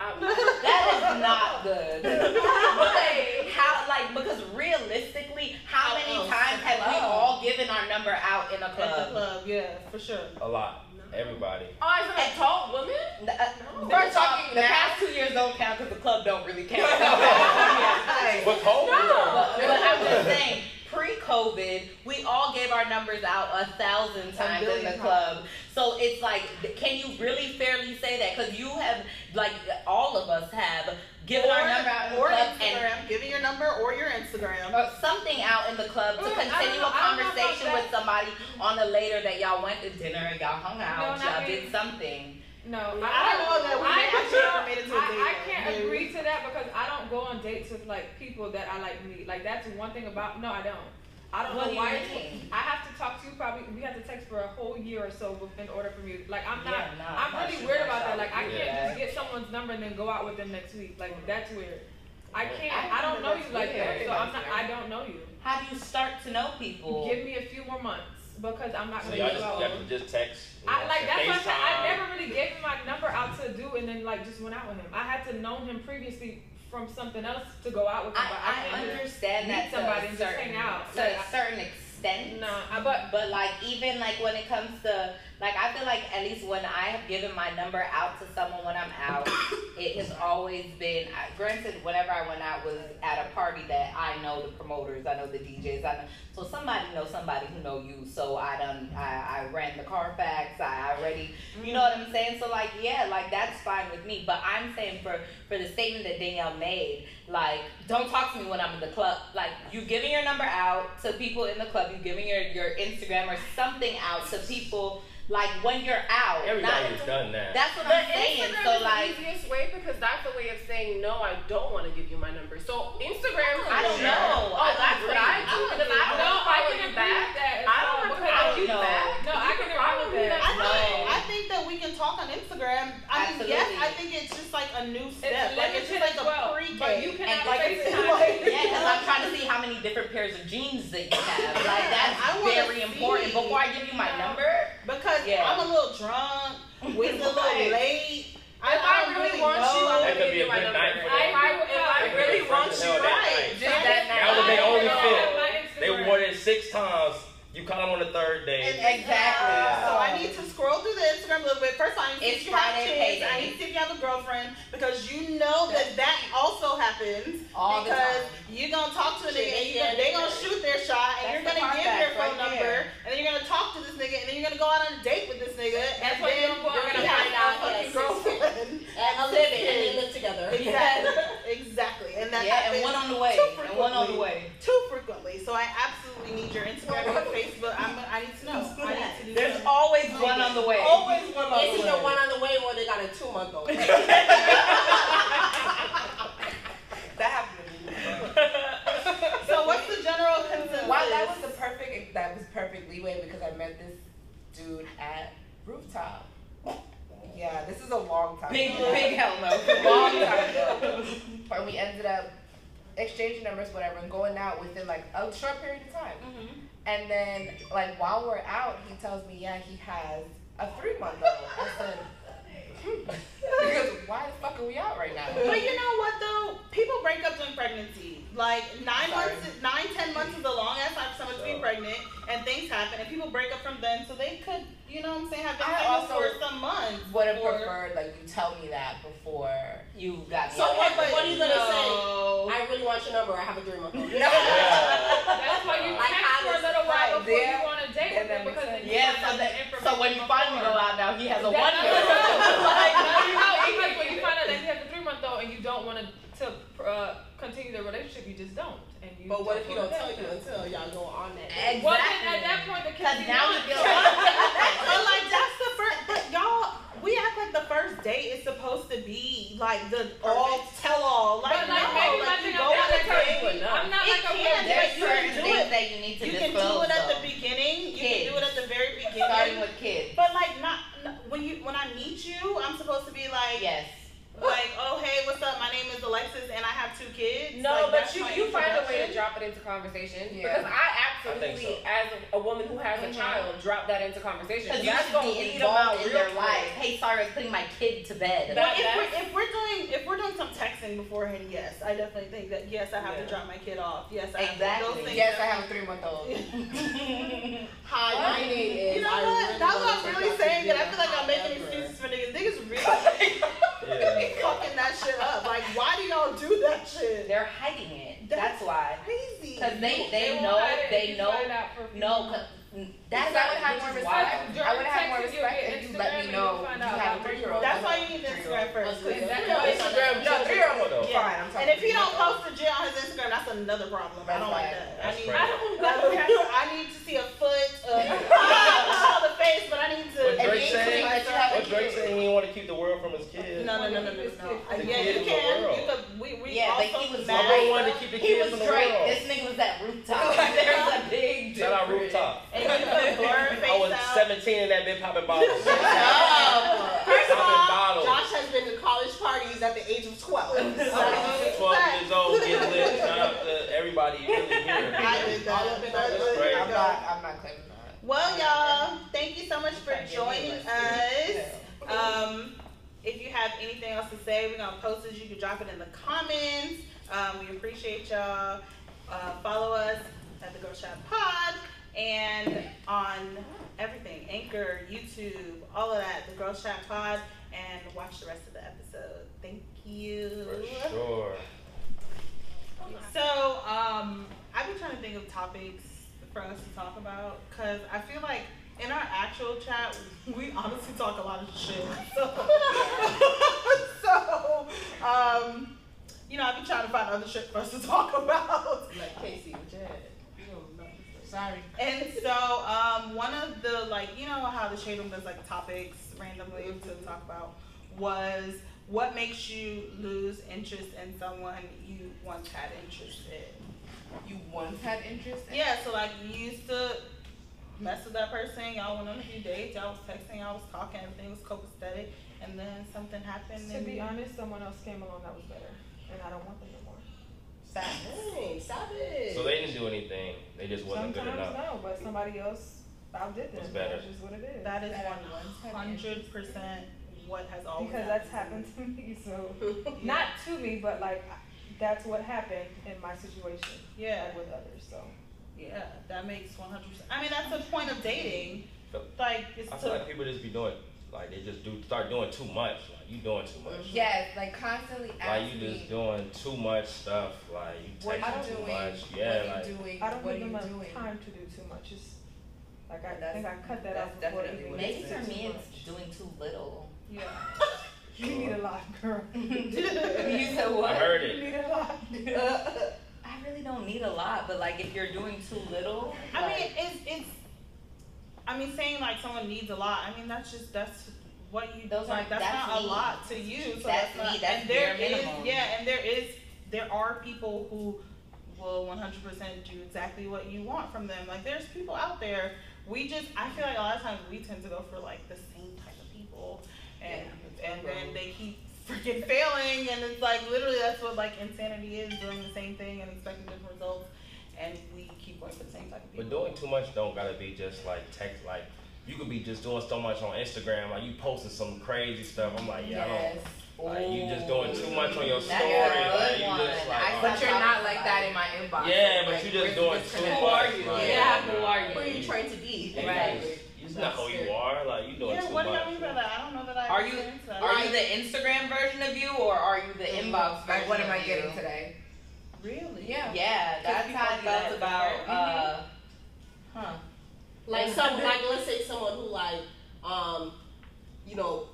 I'm- That is not good. Because how like because realistically, how many else? times have we all given our number out in a at the club? club, yeah, for sure. A lot. Everybody. Oh, as an adult woman? The, uh, No. First We're off, talking the now. past two years don't count because the club don't really count. But COVID, But, but I'm just saying, COVID, we all gave our numbers out a thousand times in the club. So it's like, can you really fairly say that? Because you have, like, all of us have given our number out in the or Instagram, giving your number or your Instagram. or something out in the club to Mm, continue know- a I don't know about conversation with somebody on a later that y'all went to dinner, and y'all hung out, No, y'all did something. No, I don't know that we I, actually don't- made it to a I, date, I though. can't Maybe. agree to that because I don't go on dates with like people that I like meet. Like that's one thing about no, I don't. I don't What know why. I have to talk to you probably. We have to text for a whole year or so bef- in order for you. Like I'm not. Yeah, nah, I'm not really sure weird about that. Like I can't that. just get someone's number and then go out with them next week. Like that's weird. I can't. I I, don't know you like that, so I'm not. I don't know you. How do you start to know people? Give me a few more months because I'm not So gonna y'all go just, out. y'all can just text. I know, like that's what I said. I never really gave him my number out to do, and then like just went out with him. I had to know him previously from something else to go out with but I, I can't understand that to somebody a and just certain, hang out. to Like, a I- certain extent. No, I, but But like even like when it comes to like I feel like at least when I have given my number out to someone when I'm out, it has always been. I, granted, whenever I went out was at a party that I know the promoters, I know the DJs, I know so somebody knows somebody who know you. So I done I, I ran the Carfax. I already you know what I'm saying. So like yeah, like that's fine with me. But I'm saying for for the statement that Danielle made, like don't talk to me when I'm in the club. Like you giving your number out to people in the club, you giving your your Instagram or something out to people like when you're out. Everybody's not, done that. That's what But I'm saying. Instagram So is like. the easiest way because that's a way of saying no. I don't want to give you my number. So Instagram. I don't Sure. know. Oh, I that's what I do agree. because I don't no, know I can you agree back. with that. as I well, don't have to because follow I you know. back. No, I You can follow agree me. with that. I think No. I think that we can talk on Instagram. I mean, yes, Absolutely. I think it's just like a new It's step. Like it's just like as a well, pre-K. but you can And have like, FaceTime. yeah, because I'm trying to see how many different pairs of jeans that you have. Like that's I wanna very important. see. Before I give you my No. number, because Yeah. I'm a little drunk. We a little Right. late. I, If I don't really really want know. you, I'm That gonna could give be you a my good number. night for If them. I, if I They really want you, that right? night. Just that night. That was their only fit. They wore it six times. You call them on the third day. Exactly. So I need to scroll through the Instagram a little bit. First, I need to see It's if you have Friday kids. payday. I need to see if you have a girlfriend because you know that that also happens. All the because time. you're gonna talk to a nigga and you Yeah, gonna, they yeah. gonna shoot their shot and That's you're gonna give that's your phone right number there. and then you're gonna talk to this nigga and then you're gonna go out on a date with this nigga and what then you're gonna you're find gonna find out, out fucking yes. girlfriend. At a living and they live together. Exactly. exactly. And that yeah, and happens one on the way, too and one on the way. Too frequently. So I absolutely need your Instagram and your Facebook. I'm, I need to know. I need to do There's something. always one on the way. Always one on It's the either way. one on the way or they got a two month old. That happened to me. So what's the general consensus? Wow, that was the perfect. That was perfect leeway because I met this dude at rooftop. Yeah, this is a long time. Big, ago. big hell no. long time ago. And we ended up exchanging numbers, whatever, and going out within like a short period of time. Mm-hmm. And then, like while we're out, he tells me, yeah, he has a three month old. I said, hmm. because why the fuck are we out right now? But you know what though? People break up during pregnancy. Like nine Sorry. months, nine ten months is a long ass time for someone to be pregnant, and things happen, and people break up from then, so they could, you know, what I'm saying, have been pregnant for some months. Would have preferred like you tell me that before. You got So me. what, what are you gonna say? I really want your number. I have a three month old. That's why you Like text how for a little while right before there, you want to date then with that them because sense. then Yeah, find so out the that information so when you finally go out now, he has a one year no, no. old. Like, no, you know, it's like when you find out that he has a three month old and you don't want to to uh, continue the relationship, you just don't. And you But what if he don't wanna tell date you them. until y'all go on that? date? Well, then Exactly. at that point, the Because kids now he feels But like that's the first. But y'all, we act like the first date is supposed to be like the all tell all. Like, But like no, maybe like you go on a not date. like I'm not It like a can, real but There's you certain can do things it. that you need to You can do it at the though. beginning. You can do it at the very beginning. Starting beginning. with kids. But like not n- when you when I meet you, I'm supposed to be like Yes. Like oh hey what's up my name is Alexis and I have two kids. No, Like, but you you find a way to drop it into conversation Yeah. because I I absolutely, think so. as a, a woman who has a Mhm. child, drop that into conversation. Because you That's should gonna be lead them out involved in their life. Hey, sorry, I'm putting my kid to bed. Well, if we're, if we're doing if we're doing some texting beforehand, yes, I definitely think that yes, I have to drop my kid off. Yes, I have to, Exactly. those. Yes, I have a three month old. Hi, my name is. You know I what? really That's what I'm really saying. That I feel like I'm making excuses for niggas. Niggas really Yeah. fucking that shit up. Like, why do y'all do that shit? They're hiding it. That's why. Crazy. Cause they They they know it they know find out for a few no. That's Because I would have more respect. why I would have more Texting you respect via if you let me know you you have a three year old. That's why you need the Instagram first. 'cause Exactly. you Instagram No, three year old. though. Yeah. Fine, I'm talking And if he don't post the gym on his Instagram, that's another problem. I don't like that. I That's need, crazy. I need to see a foot. Show the face, but I need to. What And Drake you said? claim that you have a What Drake kid. said? He didn't want to keep the world from his kids. No, no, no, no, no, no. It's Yeah, you can. You could. We we Yeah, but he was mad. My bro wanted to keep the He kids was from the Drake. world. This nigga was at rooftop. There's a big Shout out rooftop. And you could blur face I was out. 17 and that been popping bottles. First of all, bottles. Josh has been to college parties at the age of 12. I was 12 years old, getting lit. Shout out to uh, everybody really here. I did that. All up in That's our- I'm not. I'm not claiming that. Well, y'all, thank you so much for Trying to get joining us. Um, if you have anything else to say, we're gonna post it. You can drop it in the comments. Um, we appreciate y'all. Uh, follow us at the Girls Chat Pod and on everything Anchor, YouTube, all of that. The Girls Chat Pod, and watch the rest of the episode. Thank you. For sure. So, um, I've been trying to think of topics for us to talk about because I feel like in our actual chat, we honestly talk a lot of shit. So, so um, you know, I've been trying to find other shit for us to talk about. Like Casey with Jed. You. Sorry. And so, um, one of the like, you know how the shade room does like topics randomly to talk about was what makes you lose interest in someone you once had interest in. You once had interest in. Yeah, so like you used to mess with that person, y'all went on a few dates, y'all was texting, y'all was talking, everything was copacetic, and then something happened. To and be honest, someone else came along that was better, and I don't want them no more. Dang, stop it. So they didn't do anything. They just wasn't good Sometimes enough. no, but somebody else outdid them. Was better. That's just what it is. that is That I one once had hundred percent what has always because that's happened to me. So not to me, but like that's what happened in my situation. Yeah. like, with others. So Yeah, that makes one hundred percent. I mean, that's the point of dating. Like, it's I feel to like people just be doing, like they just do start doing too much. Like you doing too much. Mm-hmm. Yes, like constantly Like you me. just doing too much stuff. Like you What texting you too doing? much. Yeah, what like you doing? I don't what give them are you enough doing? time to do too much. It's like I That's- think I cut that that's off before it definitely even it to is. too For me, much. it's doing too little. yeah. You need a lot, girl. you said what? I heard You it. need a lot. Uh, I really don't need a lot, but like if you're doing too little, I like, mean, it's it's. I mean, saying like someone needs a lot. I mean, that's just that's what you. Those like. are- That's, that's not me. a lot to you. So That's that's, not. me, that's and there bare is- minimum. yeah, and there is there are people who will 100% do exactly what you want from them. Like there's people out there. We just I feel like a lot of times we tend to go for like the same type of people, and and then they keep freaking failing, and it's like literally that's what like insanity is doing the same thing and expecting different results. And we keep going for the same type of people. But doing too much don't gotta be just like text. Like you could be just doing so much on Instagram. Like you posting some crazy stuff. I'm like, yeah, I Yes. don't. Like you just doing too much on your story. a good Like you just like. I But you're not like that in my inbox. Yeah, but Like, you where's just the doing too disconnect? much. Like, Yeah, nah. who are Who are you trying to be? Right. It's not who you are. Like you doing yeah, too what do much. y'all mean by that? I don't know that I Are you- experienced that. Are you the Instagram version of you, or are you the inbox version? Like, what am I getting you? today? really? Yeah. Yeah, that's how I do that felt about. different. Uh, huh. Like some, like let's say someone who like, um, you know,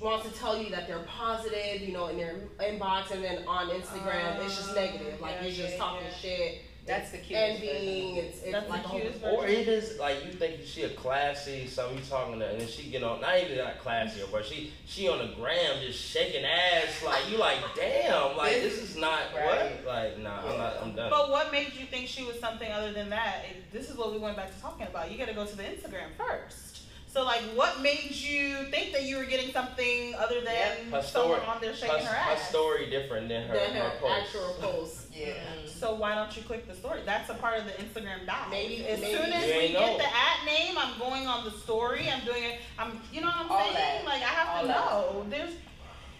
wants to tell you that they're positive, you know, in their inbox, and then on Instagram it's just negative. Like yeah, you're just yeah, talking yeah. shit. That's the it's cutest envying. It's, it's That's like the a whole- cutest Or it is like you think she a classy, something you talking to, and then she get on not even that classy, but she she on the gram just shaking ass like you like damn like this is not Right. what like nah I'm not I'm done. But what made you think she was something other than that? It- this is what we went back to talking about. You got to go to the Instagram first. So like, what made you think that you were getting something other than Her someone story, on there her, shaking her her ass? story different than her, than her, her post. actual post. Yeah. So why don't you click the story? That's a part of the Instagram dive. Maybe- as maybe- soon as You we ain't get know. the at name, I'm going on the story. I'm doing it. I'm, you know what I'm All saying? that. Like I have All to that. know. There's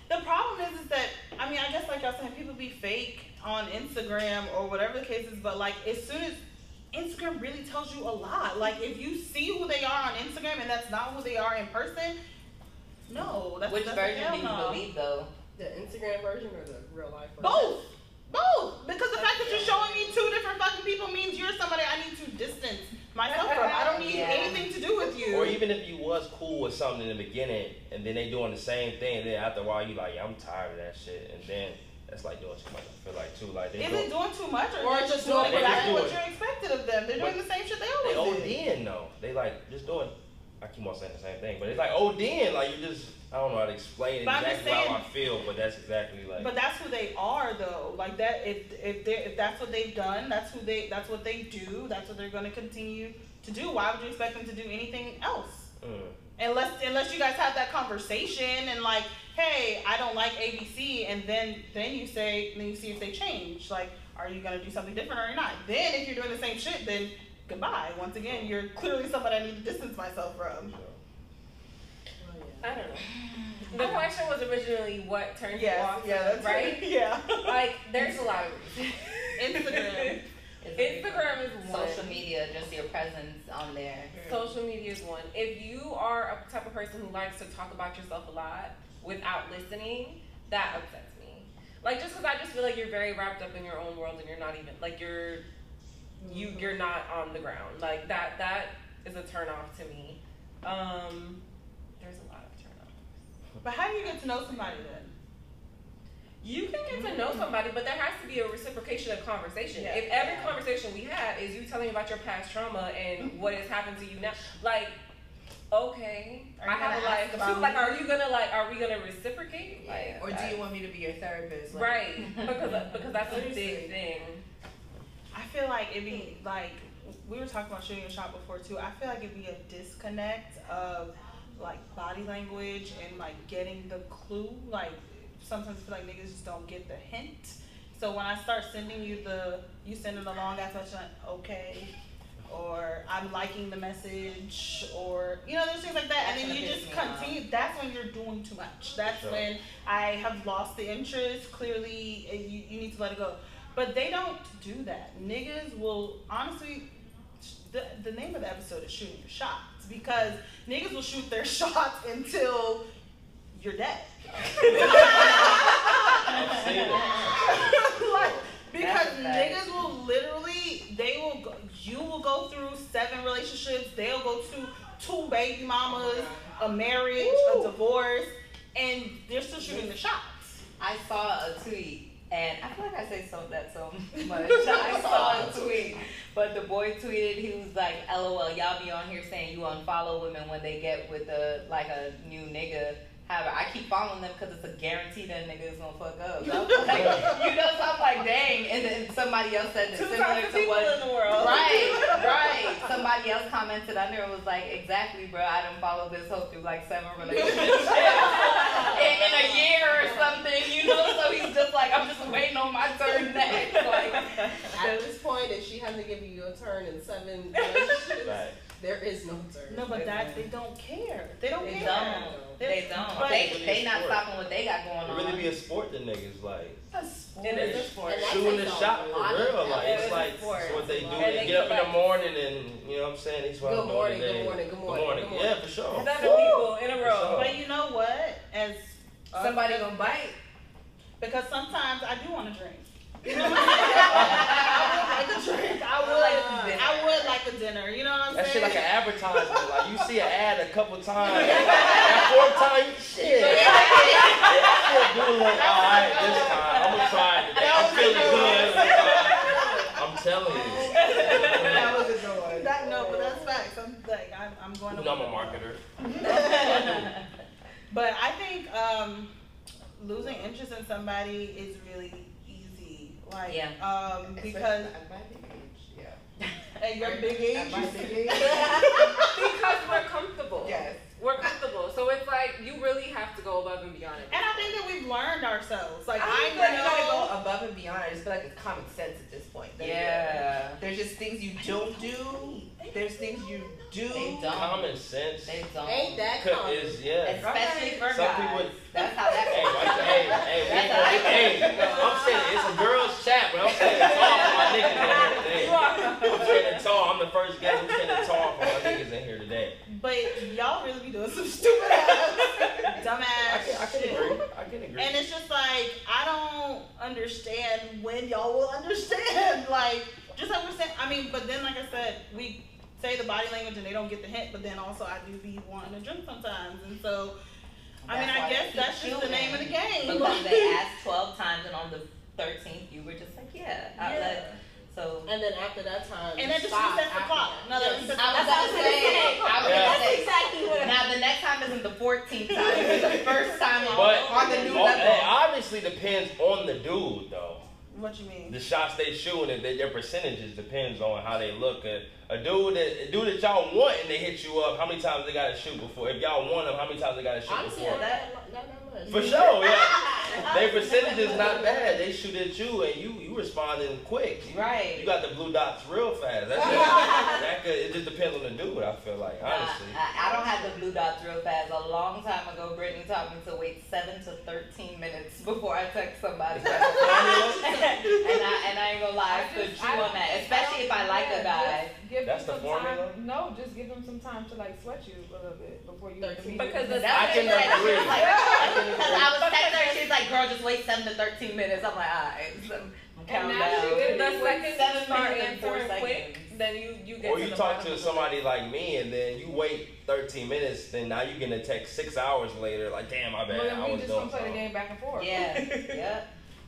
the problem is, is that I mean, I guess like y'all saying, people be fake on Instagram or whatever the case is. But like as soon as Instagram really tells you a lot. Like if you see who they are on Instagram and that's not who they are in person, no, that's Which that's version do you no. believe though? The Instagram version or the real life version? Both. Both, because the fact that you're showing me two different fucking people means you're somebody I need to distance myself from. I don't need Yeah. anything to do with you. Or even if you was cool with something in the beginning, and then they doing the same thing, and then after a while you like, yeah, I'm tired of that shit, and then that's like doing too much. I feel like too, like they Is doing, it doing too much, or, Or just just doing doing exactly for what you're expected of them? They're doing But the same shit they they always do. ODing though. They like just doing. I keep on saying the same thing, but it's like ODing. Like you just, I don't know how to explain But I'm just exactly how I feel, but that's exactly like. But that's who they are, though. Like that, if if they if that's what they've done, that's who they that's what they do. That's what they're going to continue to do. Why would you expect them to do anything else? mm. Unless unless you guys have that conversation and like, hey, I don't like ABC, and then then you say then you see if they change. Like, are you gonna do something different or you're not? Then if you're doing the same shit, then goodbye. Once again, you're clearly somebody I need to distance myself from. I don't know. The question was originally what turns you Yeah, off, yeah, that's right? Yeah. Like, there's a lot of reasons. Instagram. Instagram is one. Social media, just your presence on there. Social media is one. If you are a type of person who likes to talk about yourself a lot without listening, that upsets me. Like just because I just feel like you're very wrapped up in your own world and you're not even like you're you you're not on the ground. Like that that is a turn off to me. Um, there's a lot of turn offs. But how do you get to know somebody then? You can get to know somebody, but there has to be a reciprocation of conversation. Yeah. If every conversation we have is you telling me about your past trauma and what has happened to you now, like, okay, I have a gonna life about. Like, are you gonna like, are we gonna reciprocate? Like, Or do you want me to be your therapist? Like, right? Because because that's a big thing. I feel like it'd be like we were talking about shooting a shot before too. I feel like it'd be a disconnect of like body language and like getting the clue. Like sometimes I feel like niggas just don't get the hint. So when I start sending you the you send it along as much like okay or I'm liking the message or you know there's things like that. And then you just piss me continue that's when you're doing too much. That's Sure. when I have lost the interest clearly you, you need to let it go. But they don't do that. Niggas will honestly the, the name of the episode is shooting your shots because niggas will shoot their shots until you're dead. I've like, because That's a fact. niggas will literally, they will go, you will go through seven relationships, they'll go through two baby mamas, a marriage, a divorce, and they're still shooting the shots. I saw a tweet, and I feel like I say so that so much. I saw a tweet, but the boy tweeted he was like, "LOL, y'all be on here saying you unfollow women when they get with a like a new nigga." However, I keep following them because it's a guarantee that nigga is gonna fuck up. So like, you know, so I'm like, dang. And then somebody else said that Two similar to people what in the world. Right, right. Somebody else commented under and was like, exactly, bro. I done followed this hoe through like seven relationships in, in a year or something, you know. So he's just like, I'm just waiting on my turn next. Like, At this point, if she hasn't given you a turn in seven relationships, Right. There is no turn. No, but that, they don't care. They don't they care. don't. They don't. But- They they not stopping what they got going It on. really be a sport to niggas, like It is a sport. And that shooting the takes shot for real. Like It it's like it's what they do. And They they get up in the morning and you know what I'm saying. This is what Good I'm doing morning, good morning, good morning, Yeah, for sure. Seven people in a row. sure. But you know what? As Somebody gonna bite. because sometimes I do want to drink. You know what I'm saying? I would like a drink. I would. like. I would like a dinner. You know what I'm That shit like an advertisement. Like you see an ad a couple times. That fourth time, shit. That shit do look alright this time. I'm gonna try it today. I'm feeling good. I'm telling you. That was a good one. That no, but that's facts. I'm like I'm, I'm going You to. know I'm a marketer. But I think um, losing interest in somebody is really easy. Like, Yeah. um, because At my big age, yeah. At your big age, At my big age. because we're comfortable. Yes. We're comfortable. So it's like you really have to go above and beyond it. and I think that we've learned ourselves. Like I I feel like you gotta go above and beyond. I just feel like it's common sense at this point. That- Yeah. There's just things you don't do. There's things you do. Common sense They don't. Ain't that common? is yeah. Especially for Some guys. people- That's how that Hey, goes. why hey, hey, That's ain't how gonna, that hey, goes. I'm saying it's a girls chat, but I'm saying tall for my niggas in here today. I'm standing tall. I'm the first guest. I'm standing tall for my niggas in here today. But y'all really be doing some stupid ass, dumbass I can, I can shit. agree. I can can agree. And it's just like I don't understand when y'all will understand. Like, just understand. I mean, but then, like I said, we say the body language and they don't get the hint. But then also, I do be wanting to drink sometimes, and so. I mean, I guess they keep that's just the name of the game. Because they asked twelve times, and on the thirteenth, you were just like, yeah. I Yeah. like, so. And then after that time, And then just stop resets the after clock. that. No, that Yes. resets the I was clock. say, I was Yeah. gonna exactly what now the next time isn't the fourteenth time, it's the first time on, But on the new oh, it obviously depends on the dude, though. What you mean? The shots they shoot and their, their percentages depends on how they look. A, a dude that a dude that y'all want and they hit you up, how many times they gotta shoot before? If y'all want them, how many times they gotta shoot Honestly, before? that, not that much. For sure, yeah. Their percentage is not bad. They shoot at you and you you responding quick. You, Right. You got the blue dots real fast. That's it. that could, it just depends on the dude. I feel like uh, honestly. I, I don't have the blue dots real fast. A long time ago, Brittany taught me to wait seven to thirteen minutes before I text somebody. and I and I ain't gonna lie, I I could just- chew on that, think- especially if I like a guy. Give That's the formula? Time. No, just give them some time to like sweat you a little bit before you. Thirteen. immediately- Because the That's I what can she. She agree. was like, because. I was texting her, she's like, girl, just wait seven to thirteen minutes. I'm like, alright, so I'm now down. did the second seven you start minutes four answering quick, then you you get Or to you the talk to of the somebody like me and then you wait 13 minutes, then now you get a text six hours later, like, damn, my bad. Well, then I we was just doing gonna play the game back and forth. Yeah, yeah.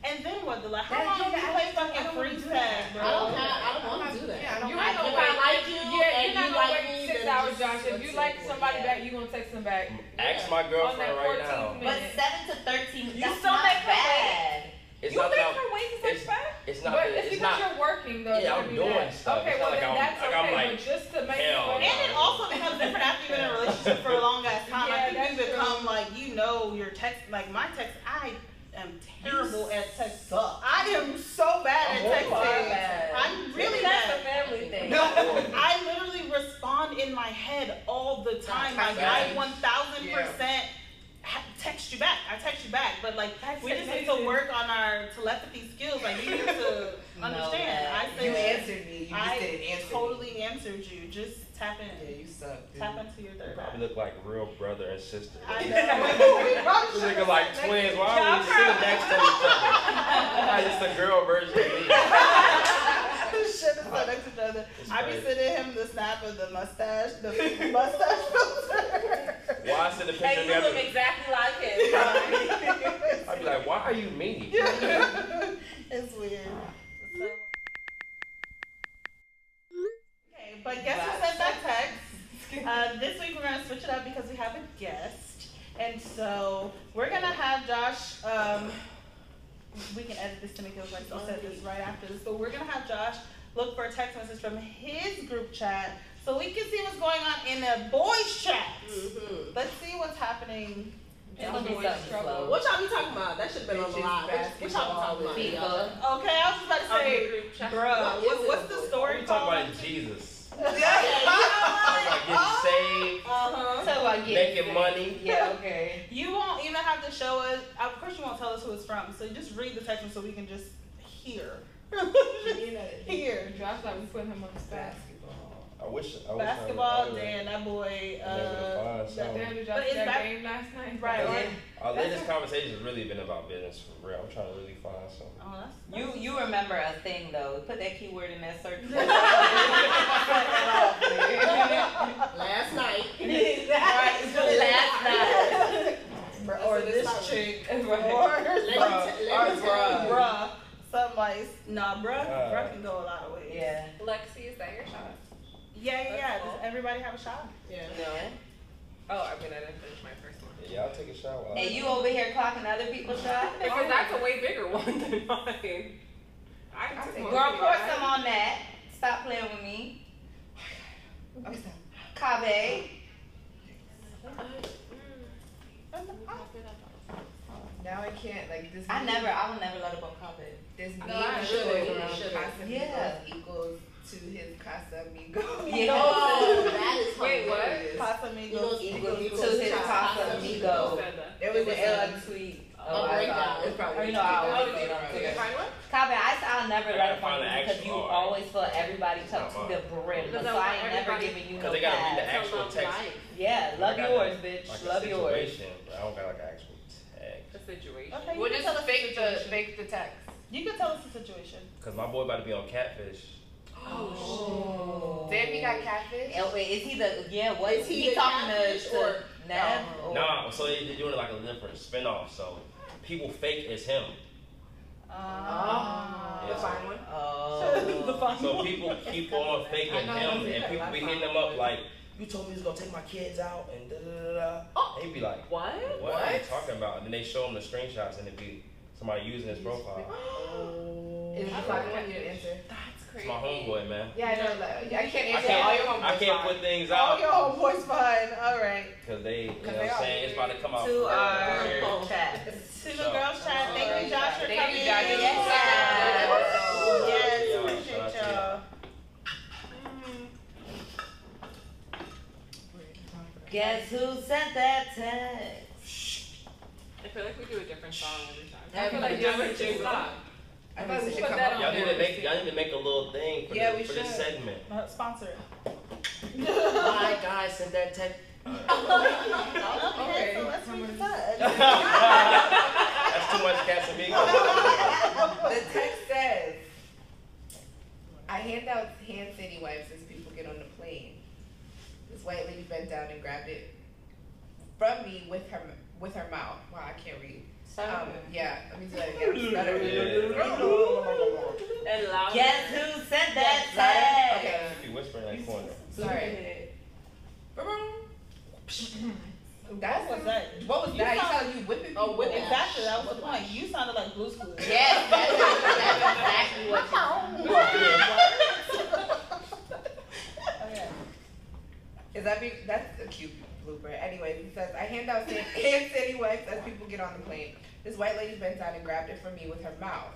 And then what? The like, how long yeah, do you play just don't- fucking don't wanna freeze do tag, bro? I don't have. I don't want to do that. Yeah, I don't you want ain't to if. I like you Yeah, and you're not you gonna like wait me, six hours, Josh. If you like somebody yeah. back, you gonna text them back. Ask my girlfriend right now. minute. But seven to thirteen, You that's still not make bad. It's You not think that, her weight is it's, such it's not But it's it's because not, you're working though. Yeah, I'm doing that. stuff. Okay, It's well not like then I'm- that's like okay. Like, but just to make hell it And it also becomes different after you've been in a relationship for a long ass time. Yeah, I think you that's become true. like you know your text like my text. I am terrible at text. Suck. I am so bad at I'm horrible. texting. I'm really That's bad. a family thing. No, I literally respond in my head all the time. Like I one thousand percent text you back. I text you back, but like we just need to work on our telepathy skills. Like you need to understand. man. I say You answered me. You just I didn't answer totally answered you. Just tap in. Yeah, you suck. Dude. Tap into your third eye. probably look like real brother and sister. I know. We probably They should looking like have twins. Why are we sitting next to each other? Like it's the girl version of me. Should have sat next to each other. It's I be crazy. sending him the snap of the mustache, the mustache filter. Why I send a picture And of you me? look exactly like him. be- I be like, why are you me? it's weird. So- Okay, but guess who sent that text? Uh, this week we're gonna switch it up because we have a guest, and so we're gonna have Josh. Um, we can edit this to make it look like we said this right after this, but we're gonna have Josh look for a text message from his group chat so we can see what's going on in the boys chat. Mhm. Let's see what's happening. It's gonna be something slow. What y'all be talking about? That should have been on the Bitches, line. What, what y'all be talking about? FIFA. Okay, I was just about to say, group chat. What is what, what's the story We talking about Jesus. Yeah. Talking about getting saved, Uh-huh. So I get making money. Yeah, okay. You won't even have to show us. Of course, you won't tell us who it's from. So just read the text so we can just hear. hear. Josh like we put him on the spot. I wish. I wish Basketball, I would've- Dan, that boy. I never Uh, find That something. damn did But y'all see it's that back- game last night? right. Yeah. right. Our latest conversation has really been about business for real. I'm trying to really find something. Oh, that's, You you remember a thing though? Put that keyword in that search. Last night. right, it's the last night. Bruh, or this chick. Right. Or Let me bruh. t- Or let me tell you. bruh. Something like, nah, bruh. Uh, bruh can go a lot of ways. Yeah. Lexi, is that your shot? Yeah, yeah, yeah. That's Does everybody have a shot? Yeah. No. Oh, I mean, I didn't finish my first one. Yeah, I'll take a shot. While And you over here clocking other people's shots? Because that's a way bigger one than mine. I I took think- one Girl, too. pour some on that. Stop playing with me. Okay. Kave. Now I can't like this. I never, I will never let up on Kave. This meme No, I shows should've, around should've. Casamigos Yeah. equals to his Casamigo. Yeah. Oh, that is Wait, what? hilarious. Casamigos. Equals- Equals equals to his Casamigo. Said that. There was oh, It was an a- LM tweet. a breakdown. It's probably Or, you know, I Oh, always did you, say that. did you find one? Kaveh, I said I'll never I let gotta up on find you because you alright. always fill everybody's cup to the on. brim. But So then I ain't never giving you Because no they gotta read the pass. actual text. Yeah, love yours, bitch. Like love yours. situation, I don't got like an actual tag. The situation. Okay, you We'll just tell the fake the fake the text. You can tell us the situation. Cause my boy about to be on catfish. Oh. Damn, he got catfish. Oh, wait, is he the yeah? What Is he he talking to, catfish to or- Nev? Oh. or- Nah, so they, they're doing like a different spinoff. So people fake it's him. Ah. Yeah, so- Fine one. Oh. the fun So one. people keep on faking him, and people be hitting him up like, "You told me you was gonna take my kids out," and da da da. da. They be like, What? "What, are you talking about?" And then they show him the screenshots, and it be somebody using his profile. Is it fine one? You didn't answer. That's It's my homeboy, man. Yeah, I know that. I can't I answer all your can't, homeboys. I can't fine. put things out your homeboy's fine. All right. because they, you know, Cause what they I'm are saying it's about to come out. To our February. chat. To the So- girls chat. Thank you, Josh, for Thank coming. you, Josh. Yes, Yes. yes Yo, appreciate shout out to y'all. Guess who sent that text? I feel like we do a different song every time. I feel like different different song. I feel we should Put come that up on Y'all need to make y'all need to make a little thing for, Yeah, the, we for this segment. Uh, sponsor it. My guy sent that text. Okay, so let's read the. That's too much Casamigos. The text says, I hand out hand sandy wipes as people get on the plane. This white lady bent down and grabbed it from me with her with her mouth. Wow, I can't read. Um, yeah, let me do that again. Better. Guess who sent that Louder? Okay. You whisper in that corner. Sorry. That's What was that? What was You that? You sound- sound you whipping Oh, people. with exactly. That was the point. You sounded like Blue's Clues. Yes, that's, that's exactly what Okay. Is that big? That's a cute blooper. Anyways, it says I hand out hand sandy wipes as people get on the plane. This white lady bent down and grabbed it from me with her mouth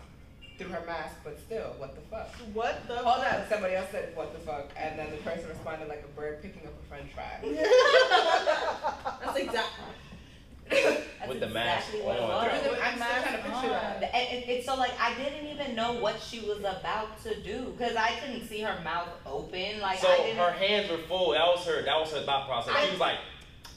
through her mask, but still, what the fuck? What the? Hold on, somebody else said what the fuck, and then the person responded like a bird picking up a French fry. That's exactly. With the mask exactly what on. I'm still trying to picture that. And it, it's so like I didn't even know what she was about to do because I couldn't see her mouth open. Like So I didn't. her hands were full. That was her. That was her thought process. She was like,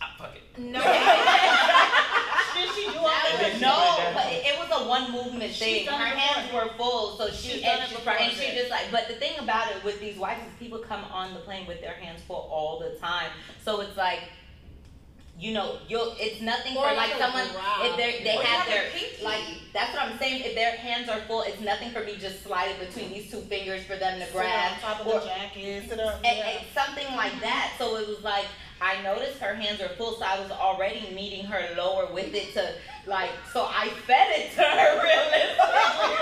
ah, "Fuck it." no, Did she do all And that? no, but it, it was a one movement thing. Her hands before. were full, so she She's done and she, and she just like. But the thing about it with these wives is people come on the plane with their hands full all the time. So it's like. You know, you'll. It's nothing Or for like like someone grab. if they they Or have have their pinky. like. That's what I'm saying. If their hands are full, it's nothing for me just slide it between these two fingers for them to Sit grab. on top of or- the jacket. Sit on. and, Yeah. and something like that. So it was like I noticed her hands are full, so I was already meeting her lower with it to like. So I fed it to her realistically.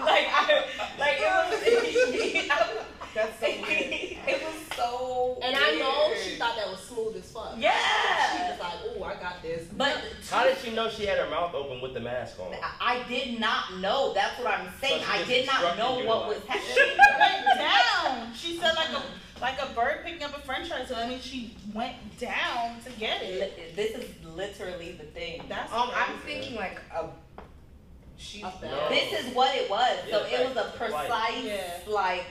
like I, like it was. That's so weird. It was so. And I know she thought that was smooth as fuck. Yeah. She was like, "Ooh, I got this." But How did she know she had her mouth open with the mask on? I- I did not know. That's what I'm saying. So I did not know what like- was happening. She went down. She said like a like a bird picking up a French fry. So I mean, she went down to get it. This is literally the thing. That's Um, I'm thinking like a. She's A bell. No. This is what it was. so it was a like- precise, Yeah. like,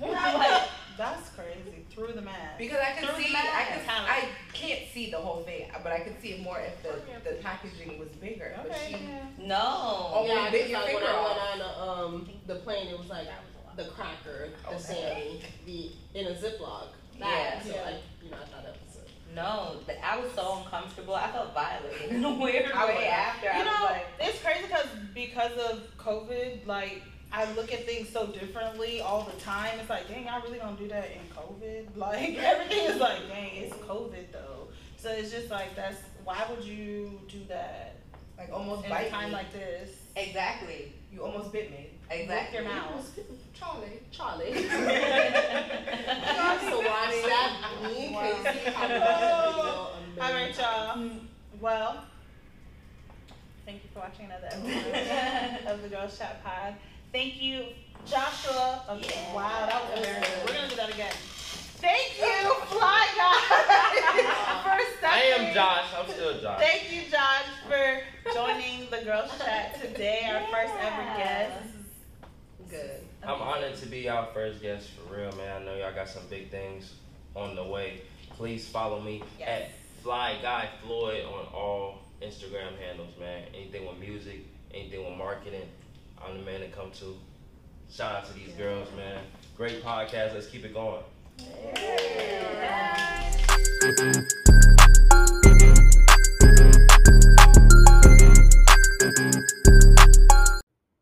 like That's crazy. Through the mask. Because I can Through see, the I can, mask. I can't see the whole thing, but I could see it more if the, the packaging was bigger. But she, yeah. no. Oh, yeah, you bit your like when finger I off. went on the, um, the plane, it was like the cracker, the Oh, sandy, the in a Ziploc Yeah. So Yeah. I, you know, I thought that was. A, No, th- I was so uncomfortable. I felt violated in a weird I way would- after. I You was know, like, it's crazy because because of COVID, like I look at things so differently all the time. It's like, dang, I really don't do that in COVID. Like everything is like, dang, it's COVID though. So it's just like that's why would you do that like almost in a bite time me. like this? exactly, you almost bit me. exactly. With your mouth. Charlie, Charlie. so watch that. Me Wow. Casey have a All right, y'all. Well, thank you for watching another episode of the Girls Chat Pod. Thank you, Joshua. Okay, Yeah. wow, that was embarrassing. We're gonna do that again. Thank you, Fly Guy, for I am Josh. I'm still Josh. Thank you, Josh, for joining the Girls Chat today. Our first ever guest. Good. I'm honored to be our first guest for real, man. I know y'all got some big things on the way. Please follow me Yes. at Fly Guy Floyd on all Instagram handles, man. Anything with music, anything with marketing, I'm the man to come to. Shout out to these girls, man. Great podcast. Let's keep it going.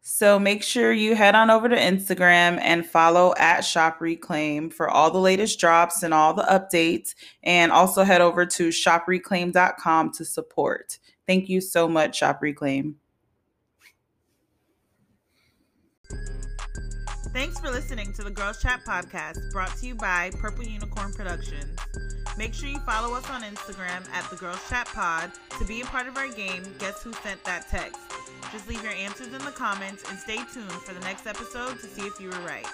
So make sure you head on over to Instagram and follow at Shop Reclaim for all the latest drops and all the updates. And also head over to shopreclaim.com to support. Thank you so much, Shop Reclaim. Thanks for listening to the Girls Chat podcast brought to you by Purple Unicorn Productions. Make sure you follow us on Instagram at the Girls Chat Pod to be a part of our game. Guess who sent that text? Just leave your answers in the comments and stay tuned for the next episode to see if you were right.